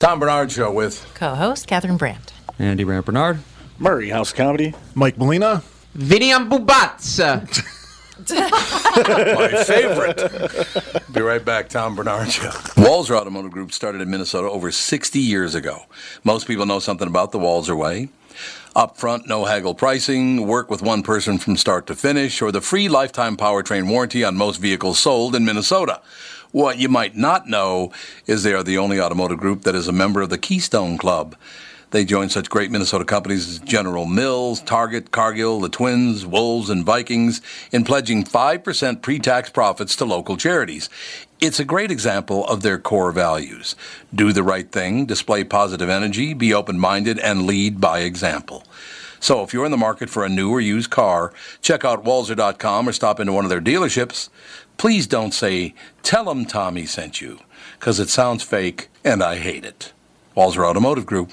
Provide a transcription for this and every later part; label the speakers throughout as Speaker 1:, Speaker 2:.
Speaker 1: Tom Barnard Show with
Speaker 2: co-host Catherine Brandt.
Speaker 3: Andy Brandt Barnard.
Speaker 4: Murray House Comedy.
Speaker 5: Mike Molina.
Speaker 6: Viniam Bubatz.
Speaker 1: my favorite. Be right back, Tom Barnard Show. Walser Automotive Group started in Minnesota over 60 years ago. Most people know something about the Walser Way. Upfront, no haggle pricing, work with one person from start to finish, or the free lifetime powertrain warranty on most vehicles sold in Minnesota. What you might not know is they are the only automotive group that is a member of the Keystone Club. They join such great Minnesota companies as General Mills, Target, Cargill, the Twins, Wolves, and Vikings in pledging 5% pre tax profits to local charities. It's a great example of their core values do the right thing, display positive energy, be open minded, and lead by example. So if you're in the market for a new or used car, check out Walser.com or stop into one of their dealerships. Please don't say, tell them Tommy sent you, because it sounds fake and I hate it. Walser Automotive Group,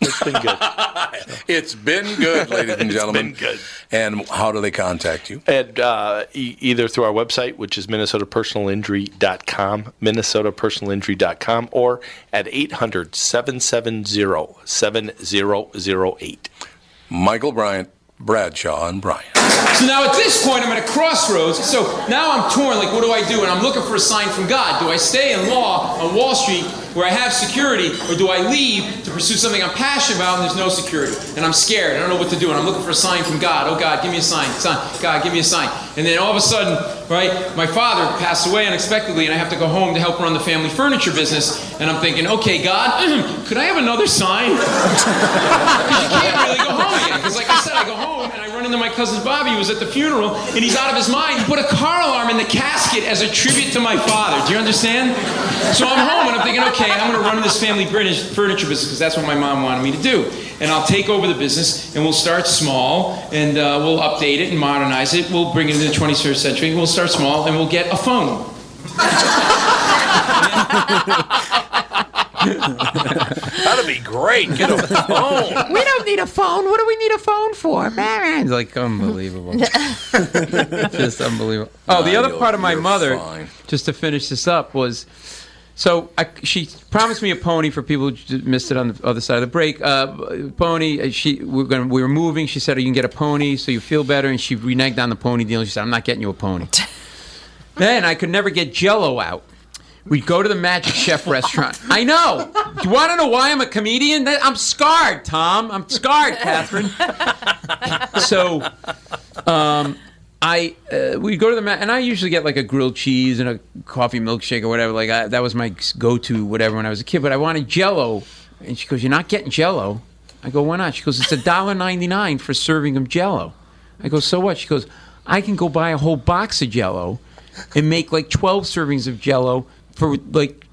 Speaker 4: It's been good.
Speaker 1: it's been good, ladies and gentlemen.
Speaker 4: It's been good.
Speaker 1: And how do they contact you?
Speaker 4: And uh, e- either through our website, which is minnesotapersonalinjury.com, minnesotapersonalinjury.com, or at 800-770-7008.
Speaker 1: Michael Bryant, Bradshaw, and Bryant.
Speaker 6: So now at this point, I'm at a crossroads. So now I'm torn. Like, what do I do? And I'm looking for a sign from God. Do I stay in law on Wall Street where I have security, or do I leave to pursue something I'm passionate about and there's no security? And I'm scared. I don't know what to do. And I'm looking for a sign from God. Oh, God, give me a sign. Sign. God, give me a sign. And then all of a sudden, right, my father passed away unexpectedly, and I have to go home to help run the family furniture business. And I'm thinking, okay, God, could I have another sign? Because you can't really go home again. Because, like I said, I go home and I run into my cousin Bobby, who was at the funeral, and he's out of his mind. He put a car alarm in the casket as a tribute to my father. Do you understand? So I'm home and I'm thinking, okay, I'm going to run this family furniture business because that's what my mom wanted me to do. And I'll take over the business and we'll start small and uh, we'll update it and modernize it. We'll bring it into the 21st century. We'll start small and we'll get a phone.
Speaker 1: That'd be great. Get a phone.
Speaker 7: We don't need a phone. What do we need a phone for, man?
Speaker 3: It's like unbelievable. just unbelievable. Oh, the other part of my mother,
Speaker 1: fine.
Speaker 3: just to finish this up, was so I, she promised me a pony for people who just missed it on the other side of the break. Uh, pony. uh, She we we're going we were moving. She said, "You can get a pony so you feel better." And she reneged on the pony deal. She said, "I'm not getting you a pony." then I could never get Jello out. We'd go to the Magic Chef restaurant. I know. Do you want to know why I'm a comedian? I'm scarred, Tom. I'm scarred, Catherine. so um,
Speaker 6: I uh, we go to the ma- and I usually get like a grilled cheese and a coffee milkshake or whatever. Like I, that was my go-to whatever when I was a kid. But I wanted Jello, and she goes, "You're not getting Jello." I go, "Why not?" She goes, "It's a dollar ninety-nine for serving of Jello." I go, "So what?" She goes, "I can go buy a whole box of Jello, and make like twelve servings of Jello for like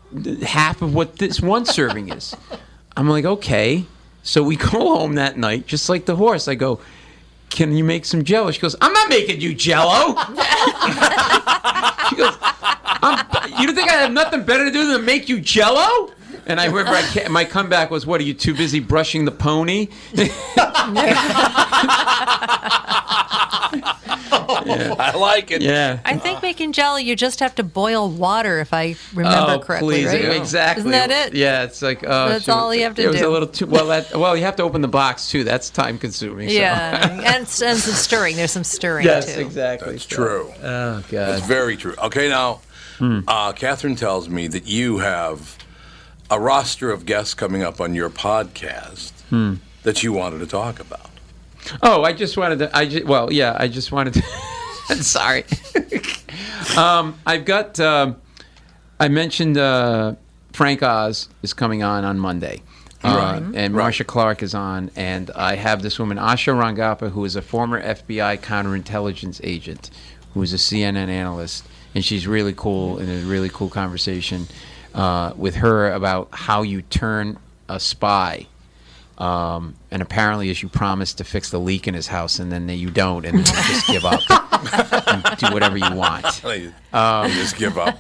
Speaker 6: half of what this one serving is." I'm like, "Okay." So we go home that night, just like the horse. I go, "Can you make some Jello?" She goes, "I'm not making you Jello." she goes, "You don't think I have nothing better to do than make you Jello?" And I remember I ca my comeback was, "What are you too busy brushing the pony?"
Speaker 1: I like it.
Speaker 6: yeah.
Speaker 2: I think making jelly, you just have to boil water, if I remember
Speaker 6: oh,
Speaker 2: correctly,
Speaker 6: please,
Speaker 2: right?
Speaker 6: exactly.
Speaker 2: Isn't that it?
Speaker 6: Yeah, it's like oh,
Speaker 2: That's
Speaker 6: shoot.
Speaker 2: all you have to do.
Speaker 6: it was a little too well. That, well, you have to open the box too. That's time consuming. so.
Speaker 2: Yeah, and, and some stirring. There's some stirring
Speaker 6: yes,
Speaker 2: too.
Speaker 6: exactly.
Speaker 1: That's true.
Speaker 6: Oh
Speaker 1: That's
Speaker 6: god.
Speaker 1: very true. Okay, now, uh, Catherine tells me that you have a roster of guests coming up on your podcast that you wanted to talk about.
Speaker 6: Oh, I just wanted to. I just, well, yeah, I just wanted to. sorry. um, I've got. Um, I mentioned uh, Frank Oz is coming on on Monday. Uh, and Marcia Clark is on, and I have this woman, Asha Rangappa, who is a former FBI counterintelligence agent, who is a CNN analyst, and she's really cool and a really cool conversation uh, with her about how you turn a spy um, and apparently, as you promised to fix the leak in his house, and then you don't, and then you just give up and do whatever you want.
Speaker 1: You just give up.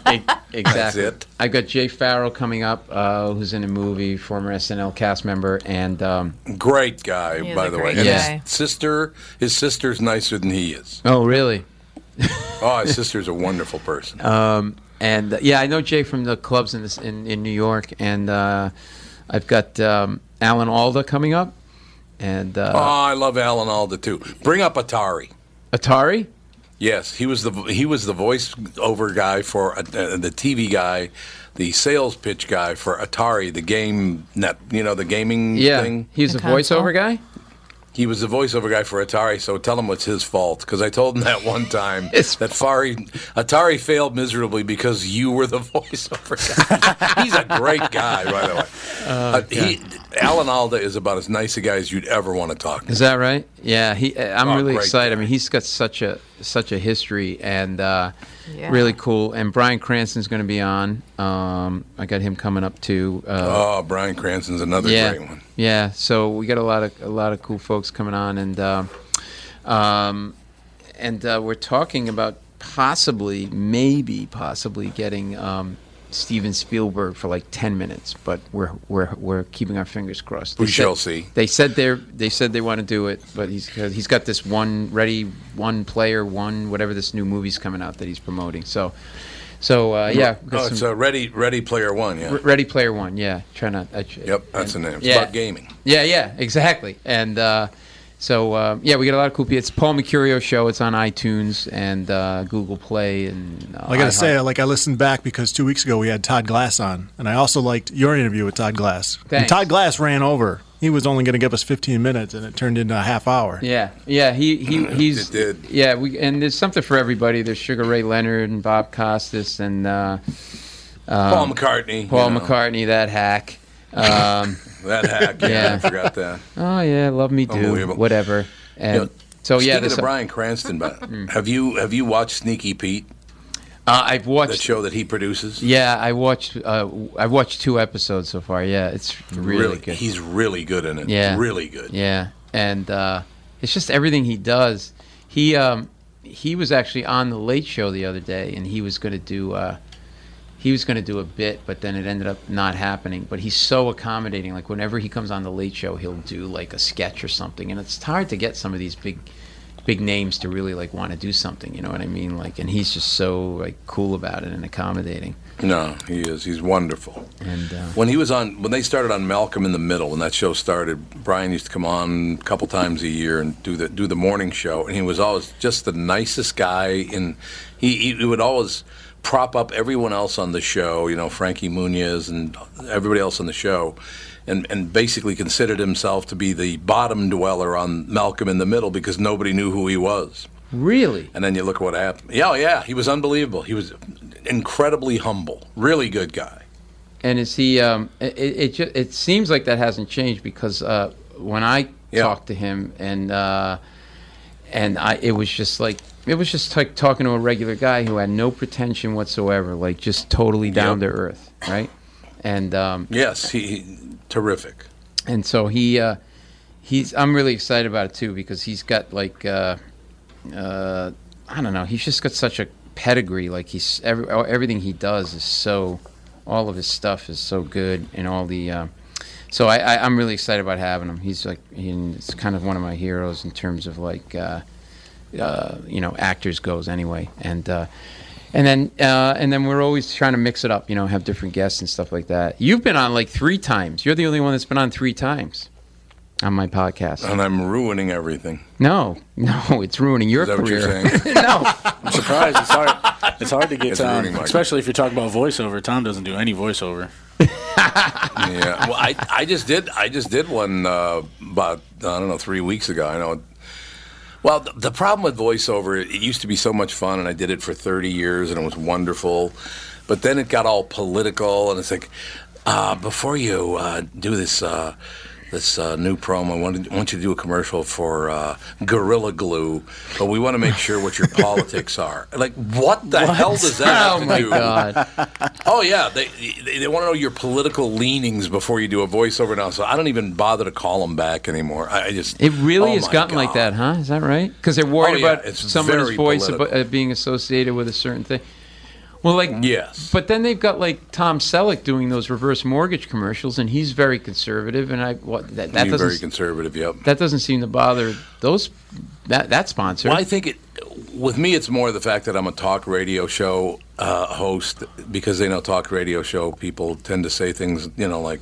Speaker 6: Exactly.
Speaker 1: it.
Speaker 6: I've got Jay Pharoah coming up, uh, who's in a movie, former SNL cast member, and um,
Speaker 1: Great guy,
Speaker 2: He is
Speaker 1: by
Speaker 2: a
Speaker 1: the way.
Speaker 2: great
Speaker 1: And
Speaker 6: guy.
Speaker 1: his sister, his sister's nicer than he is.
Speaker 6: oh, really?
Speaker 1: Oh, his sister's a wonderful person.
Speaker 6: Um, and uh, yeah, I know Jay from the clubs in this, in, in New York, and uh, I've got um, Alan Alda coming up, and
Speaker 1: oh,
Speaker 6: uh,
Speaker 1: I love Alan Alda too. Bring up Atari.
Speaker 6: Atari.
Speaker 1: Yes, he was the he was the voiceover guy for uh, the TV guy, the sales pitch guy for Atari, the game net, you know, the gaming thing.
Speaker 6: Yeah,
Speaker 1: thing.
Speaker 6: he's
Speaker 2: The
Speaker 6: a voiceover guy.
Speaker 1: He was the voiceover guy for Atari, so tell him it's his fault because I told him that one time that Fari, Atari failed miserably because you were the voiceover guy. He's a great guy, by the way.
Speaker 6: Oh,
Speaker 1: Uh, he, Alan Alda is about as nice a guy as you'd ever want to talk to.
Speaker 6: Is that right? Yeah, he. uh, I'm
Speaker 1: Oh,
Speaker 6: really
Speaker 1: great
Speaker 6: excited. I mean, he's got such a such a history and uh,
Speaker 2: Yeah.
Speaker 6: really cool. And Bryan Cranston's going to be on. Um, I got him coming up too. Uh,
Speaker 1: Oh, Bryan Cranston's another
Speaker 6: yeah,
Speaker 1: great one.
Speaker 6: yeah. So we got a lot of a lot of cool folks coming on, and um, um, and uh, we're talking about possibly, maybe, possibly getting. Um, Steven Spielberg for like ten minutes, but we're we're we're keeping our fingers crossed.
Speaker 1: We
Speaker 6: They
Speaker 1: shall see.
Speaker 6: They said they're they said they want to do it, but he's he's got this one ready, one player, one whatever this new movie's coming out that he's promoting. So, so uh, yeah,
Speaker 1: Oh, it's
Speaker 6: some-
Speaker 1: a Ready Ready Player One, yeah.
Speaker 6: Ready Player One, yeah. Trying to. I,
Speaker 1: Yep, that's the name. It's
Speaker 6: Yeah.
Speaker 1: about gaming.
Speaker 6: Yeah, yeah, exactly. And uh, so uh, yeah, we got a lot of cool people. It's Paul Mecurio show. It's on iTunes and uh, Google Play and. Uh,
Speaker 5: I gotta
Speaker 6: iHeart.
Speaker 5: say, like I listened back because two weeks ago we had Todd Glass on, and I also liked your interview with Todd Glass. And Todd Glass ran over. He was only going to give us 15 minutes, and it turned into a half hour.
Speaker 6: Yeah, yeah, he, he he's
Speaker 1: It did.
Speaker 6: yeah. We and there's something for everybody. There's Sugar Ray Leonard and Bob Costas and uh,
Speaker 1: Paul McCartney.
Speaker 6: Paul
Speaker 1: you know,
Speaker 6: McCartney, that hack. Um,
Speaker 1: That hack. Yeah,
Speaker 6: Yeah.
Speaker 1: I forgot that.
Speaker 6: oh yeah, love me do whatever. And
Speaker 1: You know,
Speaker 6: so yeah, this
Speaker 1: of Bryan Cranston, but have you have you watched Sneaky Pete,
Speaker 6: uh, I've
Speaker 1: that
Speaker 6: watched.
Speaker 1: show that he produces?
Speaker 6: Yeah, I watched. Uh, I've watched two episodes so far. Yeah, it's really, good.
Speaker 1: He's really good in it.
Speaker 6: Yeah.
Speaker 1: really good.
Speaker 6: Yeah, and uh, it's just everything he does. He um, he was actually on the Late Show the other day, and he was going to do uh, he was going to do a bit, but then it ended up not happening. But he's so accommodating. Like whenever he comes on the Late Show, he'll do like a sketch or something, and it's hard to get some of these big big names to really like want to do something. You know what I mean? Like, and he's just so like cool about it and accommodating.
Speaker 1: No, he is. He's wonderful.
Speaker 6: And uh,
Speaker 1: When he was on, when they started on Malcolm in the Middle, when that show started, Bryan used to come on a couple times a year and do the do the morning show, and he was always just the nicest guy. And he, he would always prop up everyone else on the show, you know, Frankie Muniz and everybody else on the show, and and basically considered himself to be the bottom dweller on Malcolm in the Middle because nobody knew who he was.
Speaker 6: Really?
Speaker 1: And then you look at what happened. Yeah, oh, yeah, he was unbelievable. He was incredibly humble, really good guy.
Speaker 6: And is he? Um, it it, ju- it seems like that hasn't changed because uh, when I
Speaker 1: Yeah.
Speaker 6: talked to him and uh, and I, it was just like it was just like talking to a regular guy who had no pretension whatsoever, like just totally down
Speaker 1: Yep.
Speaker 6: to earth, right? And um,
Speaker 1: Yes, he, he terrific.
Speaker 6: and so he uh, he's I'm really excited about it too because he's got like uh, uh, I don't know he's just got such a pedigree like he's every, everything he does is so all of his stuff is so good and all the uh, so I, I I'm really excited about having him he's like he's kind of one of my heroes in terms of like uh, uh, you know actors goes anyway and uh, and then uh, and then we're always trying to mix it up you know have different guests and stuff like that you've been on like three times you're the only one that's been on three times on my podcast
Speaker 1: And I'm ruining everything.
Speaker 6: no no it's ruining your
Speaker 1: Is that what
Speaker 6: career
Speaker 1: you're saying?
Speaker 6: no
Speaker 8: I'm surprised. It's hard. It's hard to get
Speaker 1: It's
Speaker 8: Tom,
Speaker 1: ruining
Speaker 8: especially if you're talking about voiceover. Tom doesn't do any voiceover.
Speaker 1: yeah. Well, I, I just did I just did one uh, about I don't know three weeks ago. I know. Well, the, the problem with voiceover, it used to be so much fun, and I did it for 30 years, and it was wonderful. But then it got all political, and it's like, uh, before you uh, do this uh, this uh, new promo, I want, to, want you to do a commercial for uh, Gorilla Glue, but we want to make sure what your politics are. Like, what the hell does that have
Speaker 6: oh
Speaker 1: to
Speaker 6: my
Speaker 1: do?
Speaker 6: god
Speaker 1: Oh yeah, they they, they want to know your political leanings before you do a voiceover now. So I don't even bother to call them back anymore. I, just
Speaker 6: It really
Speaker 1: oh
Speaker 6: has gotten like that, huh? Is that right? Because they're worried
Speaker 1: Oh, yeah,
Speaker 6: about
Speaker 1: it's
Speaker 6: someone's voice uh, being associated with a certain thing. Well, like
Speaker 1: Yes.
Speaker 6: but then they've got like Tom Selleck doing those reverse mortgage commercials, and he's very conservative, and I what that, that
Speaker 1: You're very conservative. Yep.
Speaker 6: that doesn't seem to bother those that that sponsor.
Speaker 1: Well, I think it. With me, it's more the fact that I'm a talk radio show uh, host because they know talk radio show people tend to say things, you know, like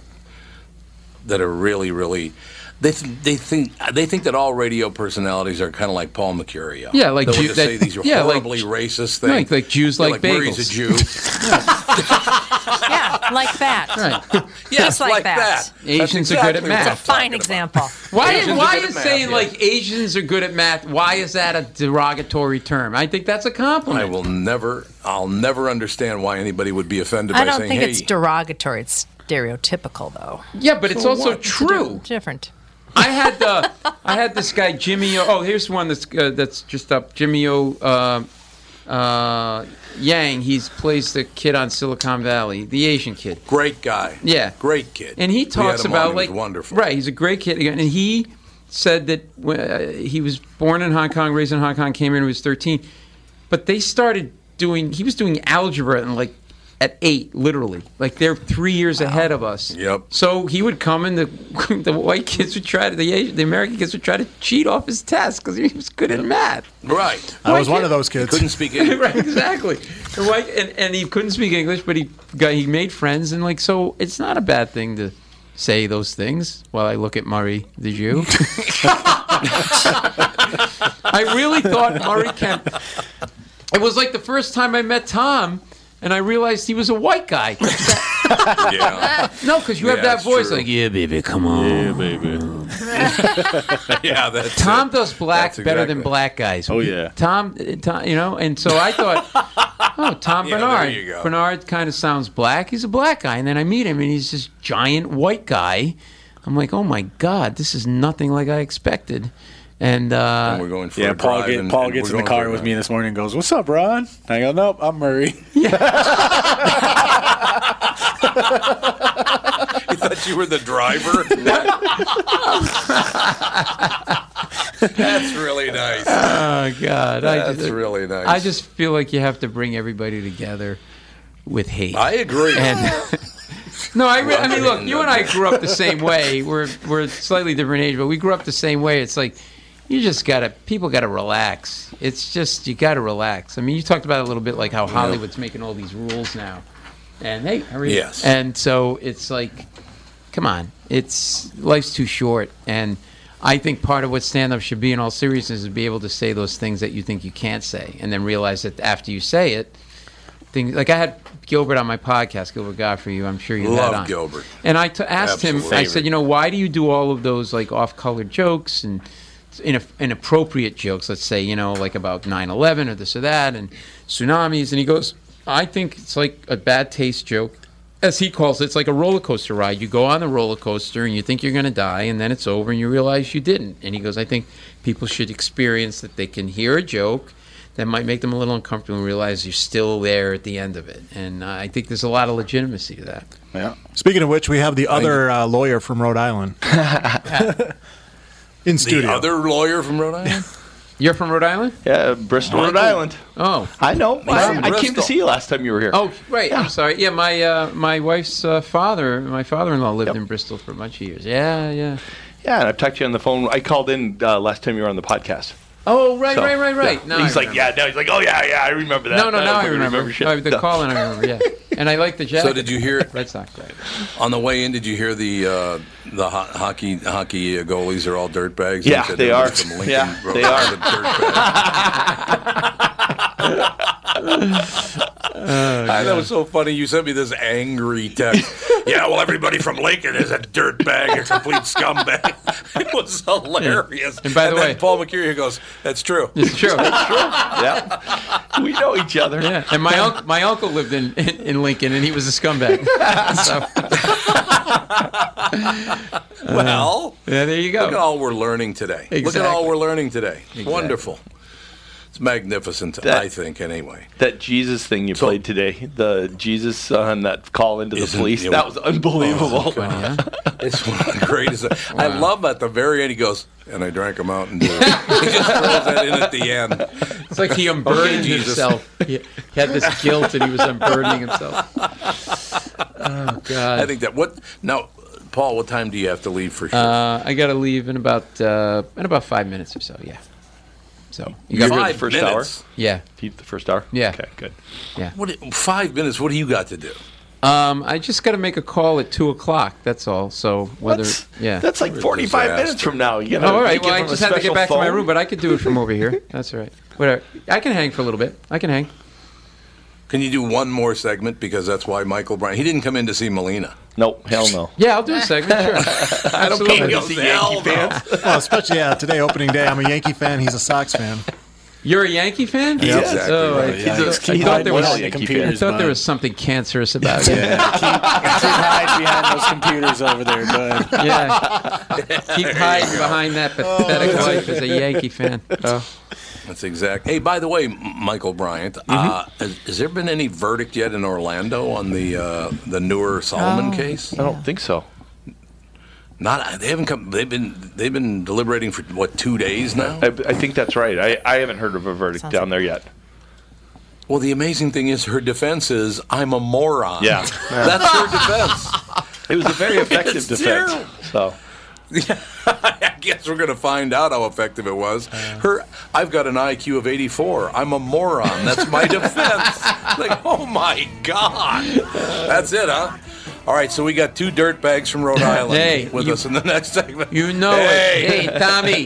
Speaker 1: that are really, really. They, th- they think they think that all radio personalities are kind of like Paul Mecurio.
Speaker 6: Yeah, like
Speaker 1: they will
Speaker 6: Jew- that-
Speaker 1: say these
Speaker 6: yeah, like-
Speaker 1: horribly racist things.
Speaker 6: like- like Jews
Speaker 1: Yeah,
Speaker 6: like
Speaker 1: Murray's a
Speaker 6: bagels.
Speaker 1: Jew.
Speaker 2: Yeah, like that.
Speaker 6: right.
Speaker 1: yes,
Speaker 2: Just like that.
Speaker 1: That's
Speaker 6: Asians are good at math.
Speaker 1: I'm
Speaker 2: Fine example.
Speaker 6: Why,
Speaker 1: Asians
Speaker 6: why
Speaker 1: good at
Speaker 6: is
Speaker 1: math,
Speaker 6: saying
Speaker 1: yeah.
Speaker 6: like Asians are good at math? Why is that a derogatory term? I think that's a compliment.
Speaker 1: I will never, I'll never understand why anybody would be offended
Speaker 2: I
Speaker 1: by
Speaker 2: don't
Speaker 1: saying,
Speaker 2: think
Speaker 1: "Hey,
Speaker 2: it's derogatory. It's stereotypical, though.
Speaker 6: Yeah, but it's also true.
Speaker 2: Different.
Speaker 6: I had uh, I had this guy Jimmy O. Oh, here's one that's uh, that's just up. Jimmy O. Uh, uh, Yang. He's plays the kid on Silicon Valley, the Asian kid.
Speaker 1: great guy,
Speaker 6: Yeah,
Speaker 1: great kid,"
Speaker 6: and he talks
Speaker 1: on,
Speaker 6: about like
Speaker 1: wonderful,
Speaker 6: Right, he's a great kid, and he said that uh, he was born in Hong Kong, raised in Hong Kong, came here when he was 13, but they started doing. He was doing algebra and like at eight, literally. Like they're three years ahead of us.
Speaker 1: Yep.
Speaker 6: So he would come and the the white kids would try to the Asian, the American kids would try to cheat off his test because he was good at math.
Speaker 1: Right,
Speaker 5: I was
Speaker 6: Why
Speaker 5: one of those kids.
Speaker 1: couldn't speak English.
Speaker 6: right, exactly. The white and, and he couldn't speak English, but he got he made friends and like so. It's not a bad thing to say those things while I look at Murray the Jew. I really thought Murray Kemp. It was like the first time I met Tom, and I realized he was a white guy.
Speaker 1: yeah,
Speaker 6: No, because you have that voice
Speaker 1: true.
Speaker 6: like, yeah, baby, come on.
Speaker 8: Yeah, baby.
Speaker 1: yeah. That's
Speaker 6: Tom
Speaker 1: it.
Speaker 6: does black
Speaker 1: That's
Speaker 6: better than black guys.
Speaker 8: Oh, yeah.
Speaker 6: Tom, uh, Tom, you know, and so I thought, oh, Tom
Speaker 1: Yeah, Barnard.
Speaker 6: Barnard kind of sounds black. He's a black guy, and then I meet him, and he's this giant white guy. I'm like, oh my god, this is nothing like I expected. And uh,
Speaker 1: And we're going for
Speaker 8: Yeah,
Speaker 1: a
Speaker 8: Paul,
Speaker 1: drive
Speaker 8: get,
Speaker 1: and-
Speaker 8: Paul
Speaker 1: and
Speaker 8: gets in the car with me this morning and goes, What's up, Ron? I go, Nope, I'm Murray.
Speaker 1: He thought you were the driver. That's really nice.
Speaker 6: oh god, I
Speaker 1: That's
Speaker 6: just,
Speaker 1: really nice.
Speaker 6: I just feel like you have to bring everybody together with hate.
Speaker 1: I agree.
Speaker 6: And no, I, re- I mean, look, you and I grew up the same way. We're we're slightly different age, but we grew up the same way. It's like you just gotta people gotta relax. It's just you gotta relax. I mean, you talked about it a little bit, like how Hollywood's making all these rules now, and hey, you?
Speaker 1: Yes.
Speaker 6: And so it's like, come on, it's life's too short, and I think part of what stand up should be, in all seriousness, is to be able to say those things that you think you can't say, and then realize that after you say it, things like I had Gilbert on my podcast, Gilbert Gottfried. You, I'm sure you had
Speaker 1: Love
Speaker 6: on.
Speaker 1: Gilbert.
Speaker 6: And I t- asked him. I said, you know, why do you do all of those like off-color jokes and inappropriate jokes. Let's say you know like about 9/11 or this or that and tsunamis, and he goes, I think it's like a bad taste joke. As he calls it, it's like a roller coaster ride. You go on the roller coaster and you think you're going to die, and then it's over and you realize you didn't. And he goes, I think people should experience that they can hear a joke that might make them a little uncomfortable and realize you're still there at the end of it. And uh, I think there's a lot of legitimacy to that.
Speaker 8: Yeah.
Speaker 5: Speaking of which, we have the other uh, lawyer from Rhode Island in
Speaker 1: The other lawyer from Rhode Island?
Speaker 6: You're from Rhode Island?
Speaker 4: Yeah, Bristol, Rhode Island.
Speaker 6: Oh.
Speaker 4: I know.
Speaker 1: from
Speaker 4: I, I came to see you last time you were here.
Speaker 6: Oh, right. I'm sorry. Yeah, my uh, my wife's uh, father, my father-in-law lived
Speaker 4: Yep.
Speaker 6: in Bristol for a bunch of years. Yeah, yeah.
Speaker 4: Yeah, and I've talked to you on the phone. I called in uh, last time you were on the podcast.
Speaker 6: Oh, right,
Speaker 4: So,
Speaker 6: right, right, right.
Speaker 4: yeah.
Speaker 6: Now
Speaker 4: he's
Speaker 6: I
Speaker 4: like, yeah, no, he's like, oh yeah, yeah, I remember that.
Speaker 6: No, no,
Speaker 4: don't
Speaker 6: now I
Speaker 4: fucking
Speaker 6: remember.
Speaker 4: shit.
Speaker 6: No, the
Speaker 4: No.
Speaker 6: call and I remember. Yeah, and I like the jacket.
Speaker 1: So did you hear
Speaker 6: Red Sox? Right.
Speaker 1: on the way in? Did you hear the uh, the ho- hockey hockey uh, goalies are all dirtbags?
Speaker 4: Yeah,
Speaker 1: You
Speaker 4: they are.
Speaker 1: From Lincoln,
Speaker 4: Yeah,
Speaker 1: Rhode
Speaker 4: they are.
Speaker 1: Island, dirtbags. I, that was so funny. You sent me this angry text. yeah, well, everybody from Lincoln is a dirtbag, a complete scumbag. it was hilarious.
Speaker 6: And by the
Speaker 1: then
Speaker 6: way-
Speaker 1: Paul McCurry goes, "That's true."
Speaker 6: It's true. That's true.
Speaker 4: yeah, we know each other.
Speaker 6: Yeah, and my uncle, my uncle lived in, in, in Lincoln, and he was a scumbag. so,
Speaker 1: well,
Speaker 6: yeah, there you go.
Speaker 1: Look at all we're learning today. Look at all we're learning today. Wonderful. It's magnificent,
Speaker 4: That-
Speaker 1: I think, anyway.
Speaker 4: That Jesus thing you
Speaker 1: So-
Speaker 4: played today, the Jesus on that call into the police,
Speaker 1: it
Speaker 4: that
Speaker 1: was-
Speaker 4: was unbelievable.
Speaker 6: Yeah.
Speaker 1: It's one of the greatest. I love at the very end, he goes, and I drank a Mountain Dew. he just throws that in at the end.
Speaker 6: It's like he unburdened
Speaker 1: Jesus.
Speaker 6: himself. He, he had this guilt, and he was unburdening himself. Oh God!
Speaker 1: I think that, what, now, Paul, what time do you have to leave for sure?
Speaker 6: uh, I got to leave in about uh, in about five minutes or so. Yeah. So you got
Speaker 4: You're
Speaker 1: Five
Speaker 4: the first
Speaker 1: minutes?
Speaker 6: yeah.
Speaker 4: Pete, the first hour?
Speaker 6: Yeah.
Speaker 4: Okay, good.
Speaker 1: What, five minutes, what do you got to do?
Speaker 6: Um, I just got to make a call at two o'clock. That's all. So whether
Speaker 4: What?
Speaker 6: yeah.
Speaker 4: That's like 45
Speaker 1: disaster.
Speaker 4: minutes from now. You gotta
Speaker 6: Oh, all right. Well, I just have to get
Speaker 4: special
Speaker 6: back to my room, but I could do it from over here. That's all right. Whatever. I can hang for a little bit. I can hang.
Speaker 1: Can you do one more segment? Because that's why Michael Bryant, he didn't come in to see Melina.
Speaker 4: Nope, hell no.
Speaker 6: Yeah, I'll do a segment. Sure.
Speaker 1: I don't
Speaker 6: Absolutely.
Speaker 1: know.
Speaker 4: See Yankee fans?
Speaker 5: well, especially yeah, today opening day. I'm a Yankee fan. He's a Sox fan.
Speaker 6: You're a Yankee fan?
Speaker 1: Yeah, exactly
Speaker 6: Oh, I,
Speaker 1: right.
Speaker 6: I
Speaker 8: Yeah,
Speaker 6: thought-
Speaker 8: just
Speaker 6: I thought there was.
Speaker 8: behind the
Speaker 6: I thought there was something cancerous about it.
Speaker 8: Yeah, keep, keep hide behind those computers over there, bud.
Speaker 6: Yeah. Keep hiding behind that oh, pathetic life as a Yankee fan. Oh.
Speaker 1: That's exact. Hey, by the way, Michael Bryant, uh, has, has there been any verdict yet in Orlando on the uh, the Noor Salman case?
Speaker 4: I don't think so.
Speaker 1: Not. They haven't come. They've been they've been deliberating for what two days now.
Speaker 4: I, I think that's right. I, I haven't heard of a verdict
Speaker 2: Sounds
Speaker 4: down there yet.
Speaker 1: Well, the amazing thing is her defense is I'm a moron.
Speaker 4: Yeah.
Speaker 1: that's her defense.
Speaker 4: It was a very effective defense.
Speaker 1: terrible.
Speaker 4: So
Speaker 1: I guess we're going to find out how effective it was. Her, I've got an IQ of 84. I'm a moron. That's my defense. like, oh my god, that's it, huh? All right, so we got two dirt bags from Rhode Island
Speaker 6: Hey,
Speaker 1: with
Speaker 6: you-
Speaker 1: us in the next segment.
Speaker 6: You know
Speaker 1: Hey.
Speaker 6: it. Hey, Tommy.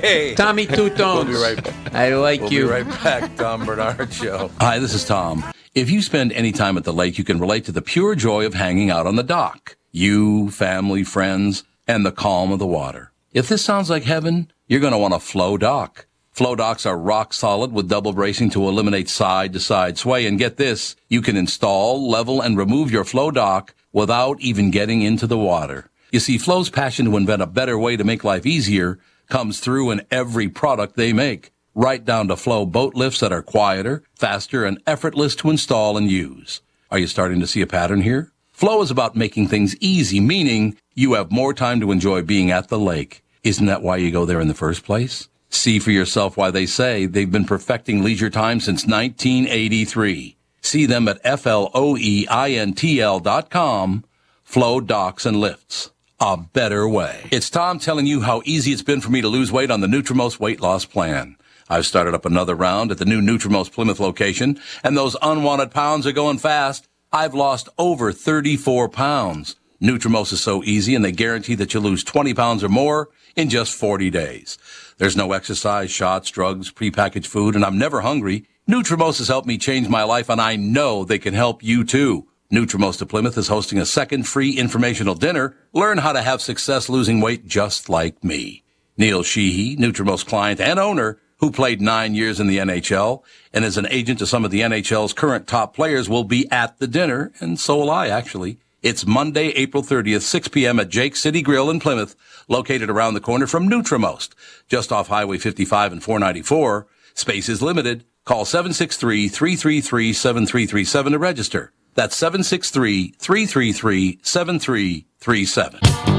Speaker 1: Hey,
Speaker 6: Tommy Two Tones.
Speaker 1: We'll be right back.
Speaker 6: I like
Speaker 1: We'll
Speaker 6: you.
Speaker 1: be right back, Tom Barnard Show. Hi, this is Tom. If you spend any time at the lake, you can relate to the pure joy of hanging out on the dock. You, family, friends, and the calm of the water. If this sounds like heaven, you're going to want a Floe dock. Floe docks are rock solid with double bracing to eliminate side to side sway. And get this, you can install, level, and remove your Floe dock without even getting into the water. You see, Floe's passion to invent a better way to make life easier comes through in every product they make, right down to Floe boat lifts that are quieter, faster, and effortless to install and use. Are you starting to see a pattern here? Floe is about making things easy, meaning you have more time to enjoy being at the lake. Isn't that why you go there in the first place? See for yourself why they say they've been perfecting leisure time since 1983. See them at F-L-O-E-I-N-T-L dot com. Floe Docks and Lifts. A better way. It's Tom telling you how easy it's been for me to lose weight on the Nutrimost weight loss plan. I've started up another round at the new Nutrimost Plymouth location, and those unwanted pounds are going fast. I've lost over 34 pounds. Nutrimost is so easy, and they guarantee that you'll lose 20 pounds or more in just 40 days. There's no exercise, shots, drugs, prepackaged food, and I'm never hungry. Nutrimost has helped me change my life, and I know they can help you too. Nutrimost of Plymouth is hosting a second free informational dinner. Learn how to have success losing weight just like me. Neil Sheehy, Nutrimost client and owner, who played nine years in the NHL and is an agent to some of the NHL's current top players, will be at the dinner, and so will I, actually. It's Monday, April 30th, 6 p.m. at Jake City Grill in Plymouth, located around the corner from Nutrimost, just off Highway 55 and 494. Space is limited. Call 763-333-7337 to register. That's 763-333-7337.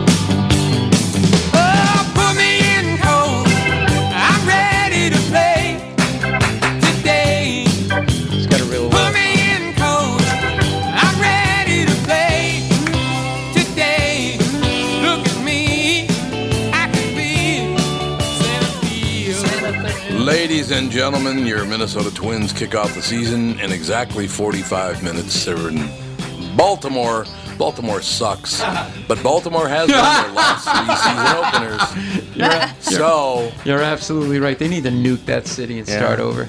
Speaker 1: Ladies and gentlemen, your Minnesota Twins kick off the season in exactly 45 minutes. They're in Baltimore. Baltimore sucks, but Baltimore has won their last three season openers.
Speaker 6: You're,
Speaker 1: So
Speaker 6: you're absolutely right. They need to nuke that city and
Speaker 4: Yeah.
Speaker 6: start over.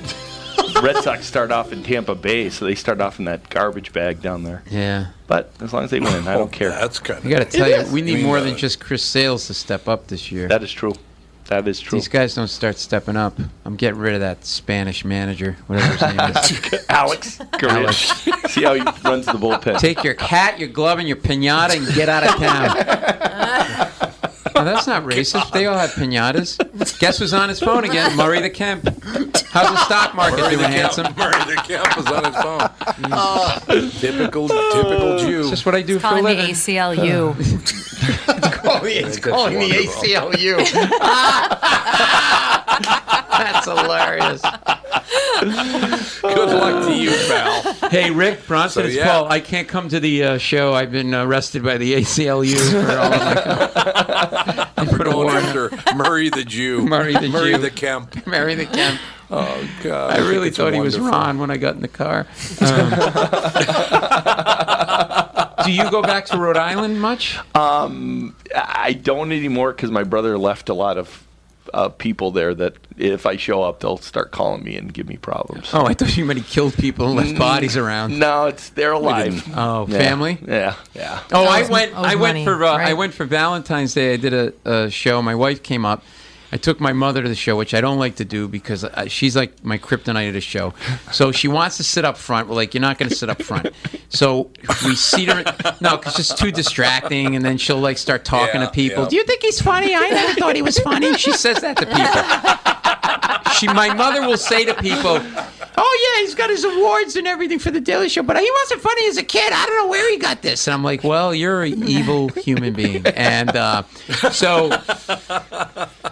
Speaker 4: Red Sox start off in Tampa Bay, so they start off in that garbage bag down there.
Speaker 6: Yeah.
Speaker 4: But as long as they win, I don't care.
Speaker 1: That's kind
Speaker 6: I got to tell
Speaker 4: It
Speaker 6: you,
Speaker 4: is.
Speaker 6: we need more
Speaker 1: uh,
Speaker 6: than just Chris Sales to step up this year.
Speaker 4: That is true. That is true.
Speaker 6: These guys don't start stepping up. I'm getting rid of that Spanish manager, whatever his name is.
Speaker 4: Alex Garish. See how he runs the bullpen.
Speaker 6: Take your hat, your glove, and your pinata and get out of town. Oh, that's not racist. They all have pinatas. Guess who's on his phone again? Murray the Kemp. How's the stock market
Speaker 1: Murray
Speaker 6: doing,
Speaker 1: the Kemp-
Speaker 6: handsome?
Speaker 1: Murray the Kemp is on his phone. Uh, typical, typical Jew.
Speaker 6: It's just what I do for a
Speaker 2: Calling the
Speaker 6: living.
Speaker 2: ACLU.
Speaker 6: It's calling the ACLU. That's hilarious.
Speaker 1: Good luck to you, pal.
Speaker 6: Hey, Rick Bronson,
Speaker 1: So,
Speaker 6: it's
Speaker 1: yeah.
Speaker 6: Paul. I can't come to the uh, show. I've been arrested by the ACLU for all of my.
Speaker 1: We're going after Murray the Jew.
Speaker 6: Murray the
Speaker 1: Murray
Speaker 6: Jew.
Speaker 1: the Kemp.
Speaker 6: Mary the Kemp.
Speaker 1: Oh God!
Speaker 6: I really
Speaker 1: It's
Speaker 6: thought he was. Ron when I got in the car. Um, do you go back to Rhode Island much?
Speaker 4: Um, I don't anymore because my brother left a lot of uh, people there that if I show up, they'll start calling me and give me problems.
Speaker 6: Oh, I thought you meant he killed people and left bodies around.
Speaker 4: No, it's they're alive.
Speaker 6: Oh,
Speaker 4: Yeah.
Speaker 6: family.
Speaker 4: Yeah, yeah.
Speaker 6: Oh, I went.
Speaker 2: owes
Speaker 6: I went
Speaker 2: money,
Speaker 6: for. Uh, I went for Valentine's Day. I did a, a show. My wife came up. I took my mother to the show, which I don't like to do because uh, she's like my kryptonite at a show. So she wants to sit up front. We're like, you're not going to sit up front. So we seat her. No, because it's too distracting, and then she'll like start talking
Speaker 1: Yeah,
Speaker 6: to people.
Speaker 1: yeah.
Speaker 6: Do you think he's funny? I never thought he was funny. She says that to people. She, my mother will say to people, "Oh yeah, he's got his awards and everything for the Daily Show, but he wasn't funny as a kid. I don't know where he got this." And I'm like, "Well, you're an evil human being." And uh, so,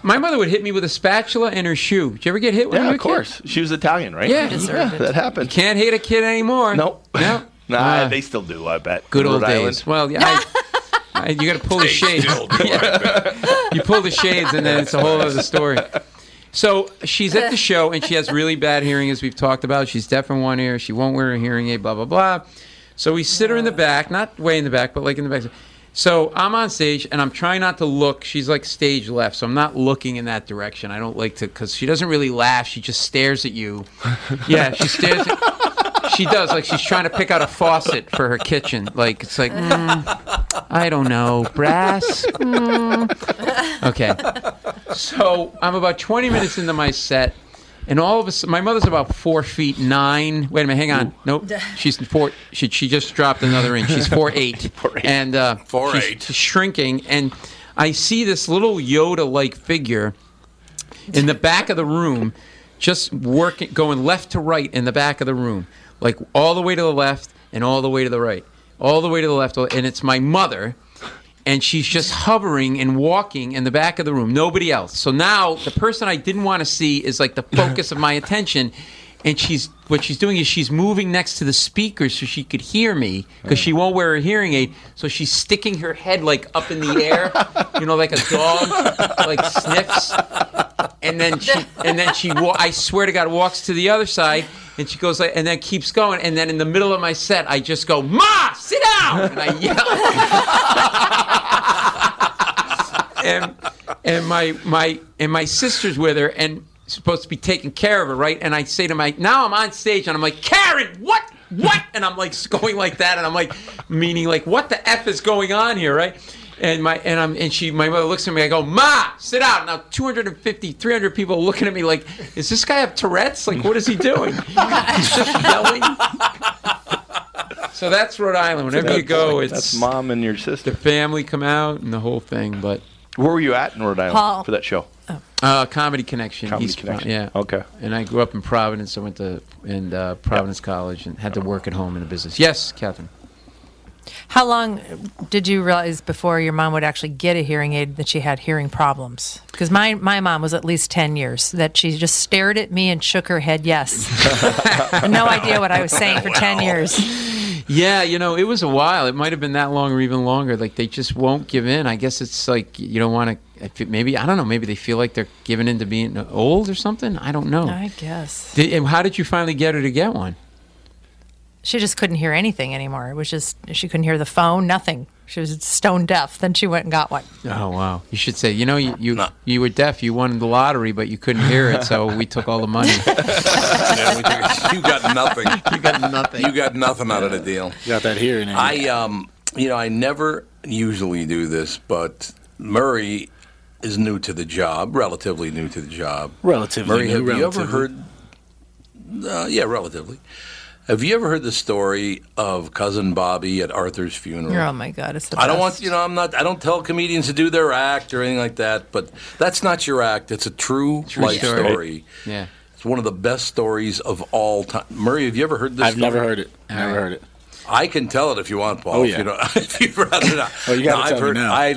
Speaker 6: my mother would hit me with a spatula and her shoe. Did you ever get hit when you
Speaker 4: Yeah,
Speaker 6: were
Speaker 4: of
Speaker 6: a kid?
Speaker 4: course. She was Italian, right?
Speaker 6: Yeah.
Speaker 4: yeah
Speaker 2: Deserved it.
Speaker 4: that happened.
Speaker 6: Can't hit a kid anymore.
Speaker 4: Nope.
Speaker 6: No.
Speaker 4: Nah,
Speaker 6: Ah.
Speaker 4: they still do. I bet.
Speaker 6: Good old
Speaker 4: Rhode
Speaker 6: days.
Speaker 4: Island.
Speaker 6: Well, yeah, I, I, you got to pull the shades. you pull the shades, and then it's a whole other story. So she's at the show, and she has really bad hearing, as we've talked about. She's deaf in one ear. She won't wear a hearing aid. Blah blah blah. So we sit her in the back, not way in the back, but like in the back. So I'm on stage, and I'm trying not to look. She's like stage left, so I'm not looking in that direction. I don't like to, because she doesn't really laugh. She just stares at you. Yeah, she stares. At, she does like she's trying to pick out a faucet for her kitchen. Like it's like mm, I don't know, brass. Mm. Okay, so I'm about 20 minutes into my set, and all of a sudden, my mother's about four feet nine. Wait a minute, hang on. Nope, she's four. She, she just dropped another inch. She's four eight, and uh,
Speaker 1: Four
Speaker 6: she's
Speaker 1: eight.
Speaker 6: shrinking. And I see this little Yoda-like figure in the back of the room, just working, going left to right in the back of the room, like all the way to the left and all the way to the right, all the way to the left, and it's my mother. And she's just hovering and walking in the back of the room. Nobody else. So now the person I didn't want to see is like the focus of my attention. And she's what she's doing is she's moving next to the speaker so she could hear me because she won't wear a hearing aid. So she's sticking her head like up in the air, you know, like a dog, like sniffs and then she and then she I swear to God walks to the other side and she goes like and then keeps going. And then in the middle of my set I just go Ma sit down. And I yell. And and my my and my sister's with her and supposed to be taking care of her right? And I say to my now I'm on stage and I'm like Karen what what? And I'm like going like that. And I'm like meaning like what the f is going on here right And my and I'm and she my mother looks at me. I go, Ma, sit down. Now 250, 300 people are looking at me like, is this guy have Tourette's? Like, what is he doing? He's just yelling. So that's Rhode Island. Whenever you go, it's
Speaker 4: that's mom and your sister.
Speaker 6: the family come out and the whole thing. But
Speaker 4: Where were you at in Rhode Island
Speaker 2: Paul.
Speaker 4: for that show?
Speaker 6: uh, comedy connection,
Speaker 4: Comedy
Speaker 6: East Pro-
Speaker 4: Connection.
Speaker 6: yeah.
Speaker 4: Okay.
Speaker 6: And I grew up in Providence. I went to in uh, Providence College and had to work at home in the business. Yes, Catherine.
Speaker 2: How long did you realize before your mom would actually get a hearing aid that she had hearing problems? Because my, my mom was at least 10 years that she just stared at me and shook her head yes. no idea what I was saying for 10 years.
Speaker 6: Yeah, you know, it was a while. It might have been that long or even longer. Like they just won't give in. I guess it's like you don't want to. Maybe I don't know. Maybe they feel like they're giving in to being old or something. I don't know.
Speaker 2: I guess.
Speaker 6: Did, and how did you finally get her to get one?
Speaker 2: She just couldn't hear anything anymore. It was just, she couldn't hear the phone, nothing. She was stone deaf. Then she went and got one.
Speaker 6: Oh wow! You should say, you know, you you, you were deaf. You won the lottery, but you couldn't hear it, so we took all the money.
Speaker 1: you got nothing.
Speaker 6: You got nothing.
Speaker 1: You got nothing out of the deal.
Speaker 8: Got that hearing.
Speaker 1: I um, you know, I never usually do this, but Murray is new to the job, relatively new to the job.
Speaker 8: Relatively
Speaker 1: Murray,
Speaker 8: new,
Speaker 1: have you ever heard? Uh, yeah, relatively. Have you ever heard the story of cousin Bobby at Arthur's funeral?
Speaker 2: Oh my God, it's the
Speaker 1: I don't want you know I'm not I don't tell comedians to do their act or anything like that, but that's not your act. It's a true,
Speaker 6: True
Speaker 1: life
Speaker 6: story.
Speaker 1: story.
Speaker 6: Yeah.
Speaker 1: It's one of the best stories of all time. Murray, have you ever heard this?
Speaker 8: I've
Speaker 1: story?
Speaker 8: never heard it. Never
Speaker 6: right.
Speaker 8: heard it.
Speaker 1: I can tell it if you want, Paul.
Speaker 8: Oh,
Speaker 1: If
Speaker 8: yeah.
Speaker 1: you, don't, if you'd rather not.
Speaker 8: Oh, you gotta
Speaker 1: No,
Speaker 8: tell
Speaker 1: I've
Speaker 8: me
Speaker 1: heard,
Speaker 8: now.
Speaker 1: I,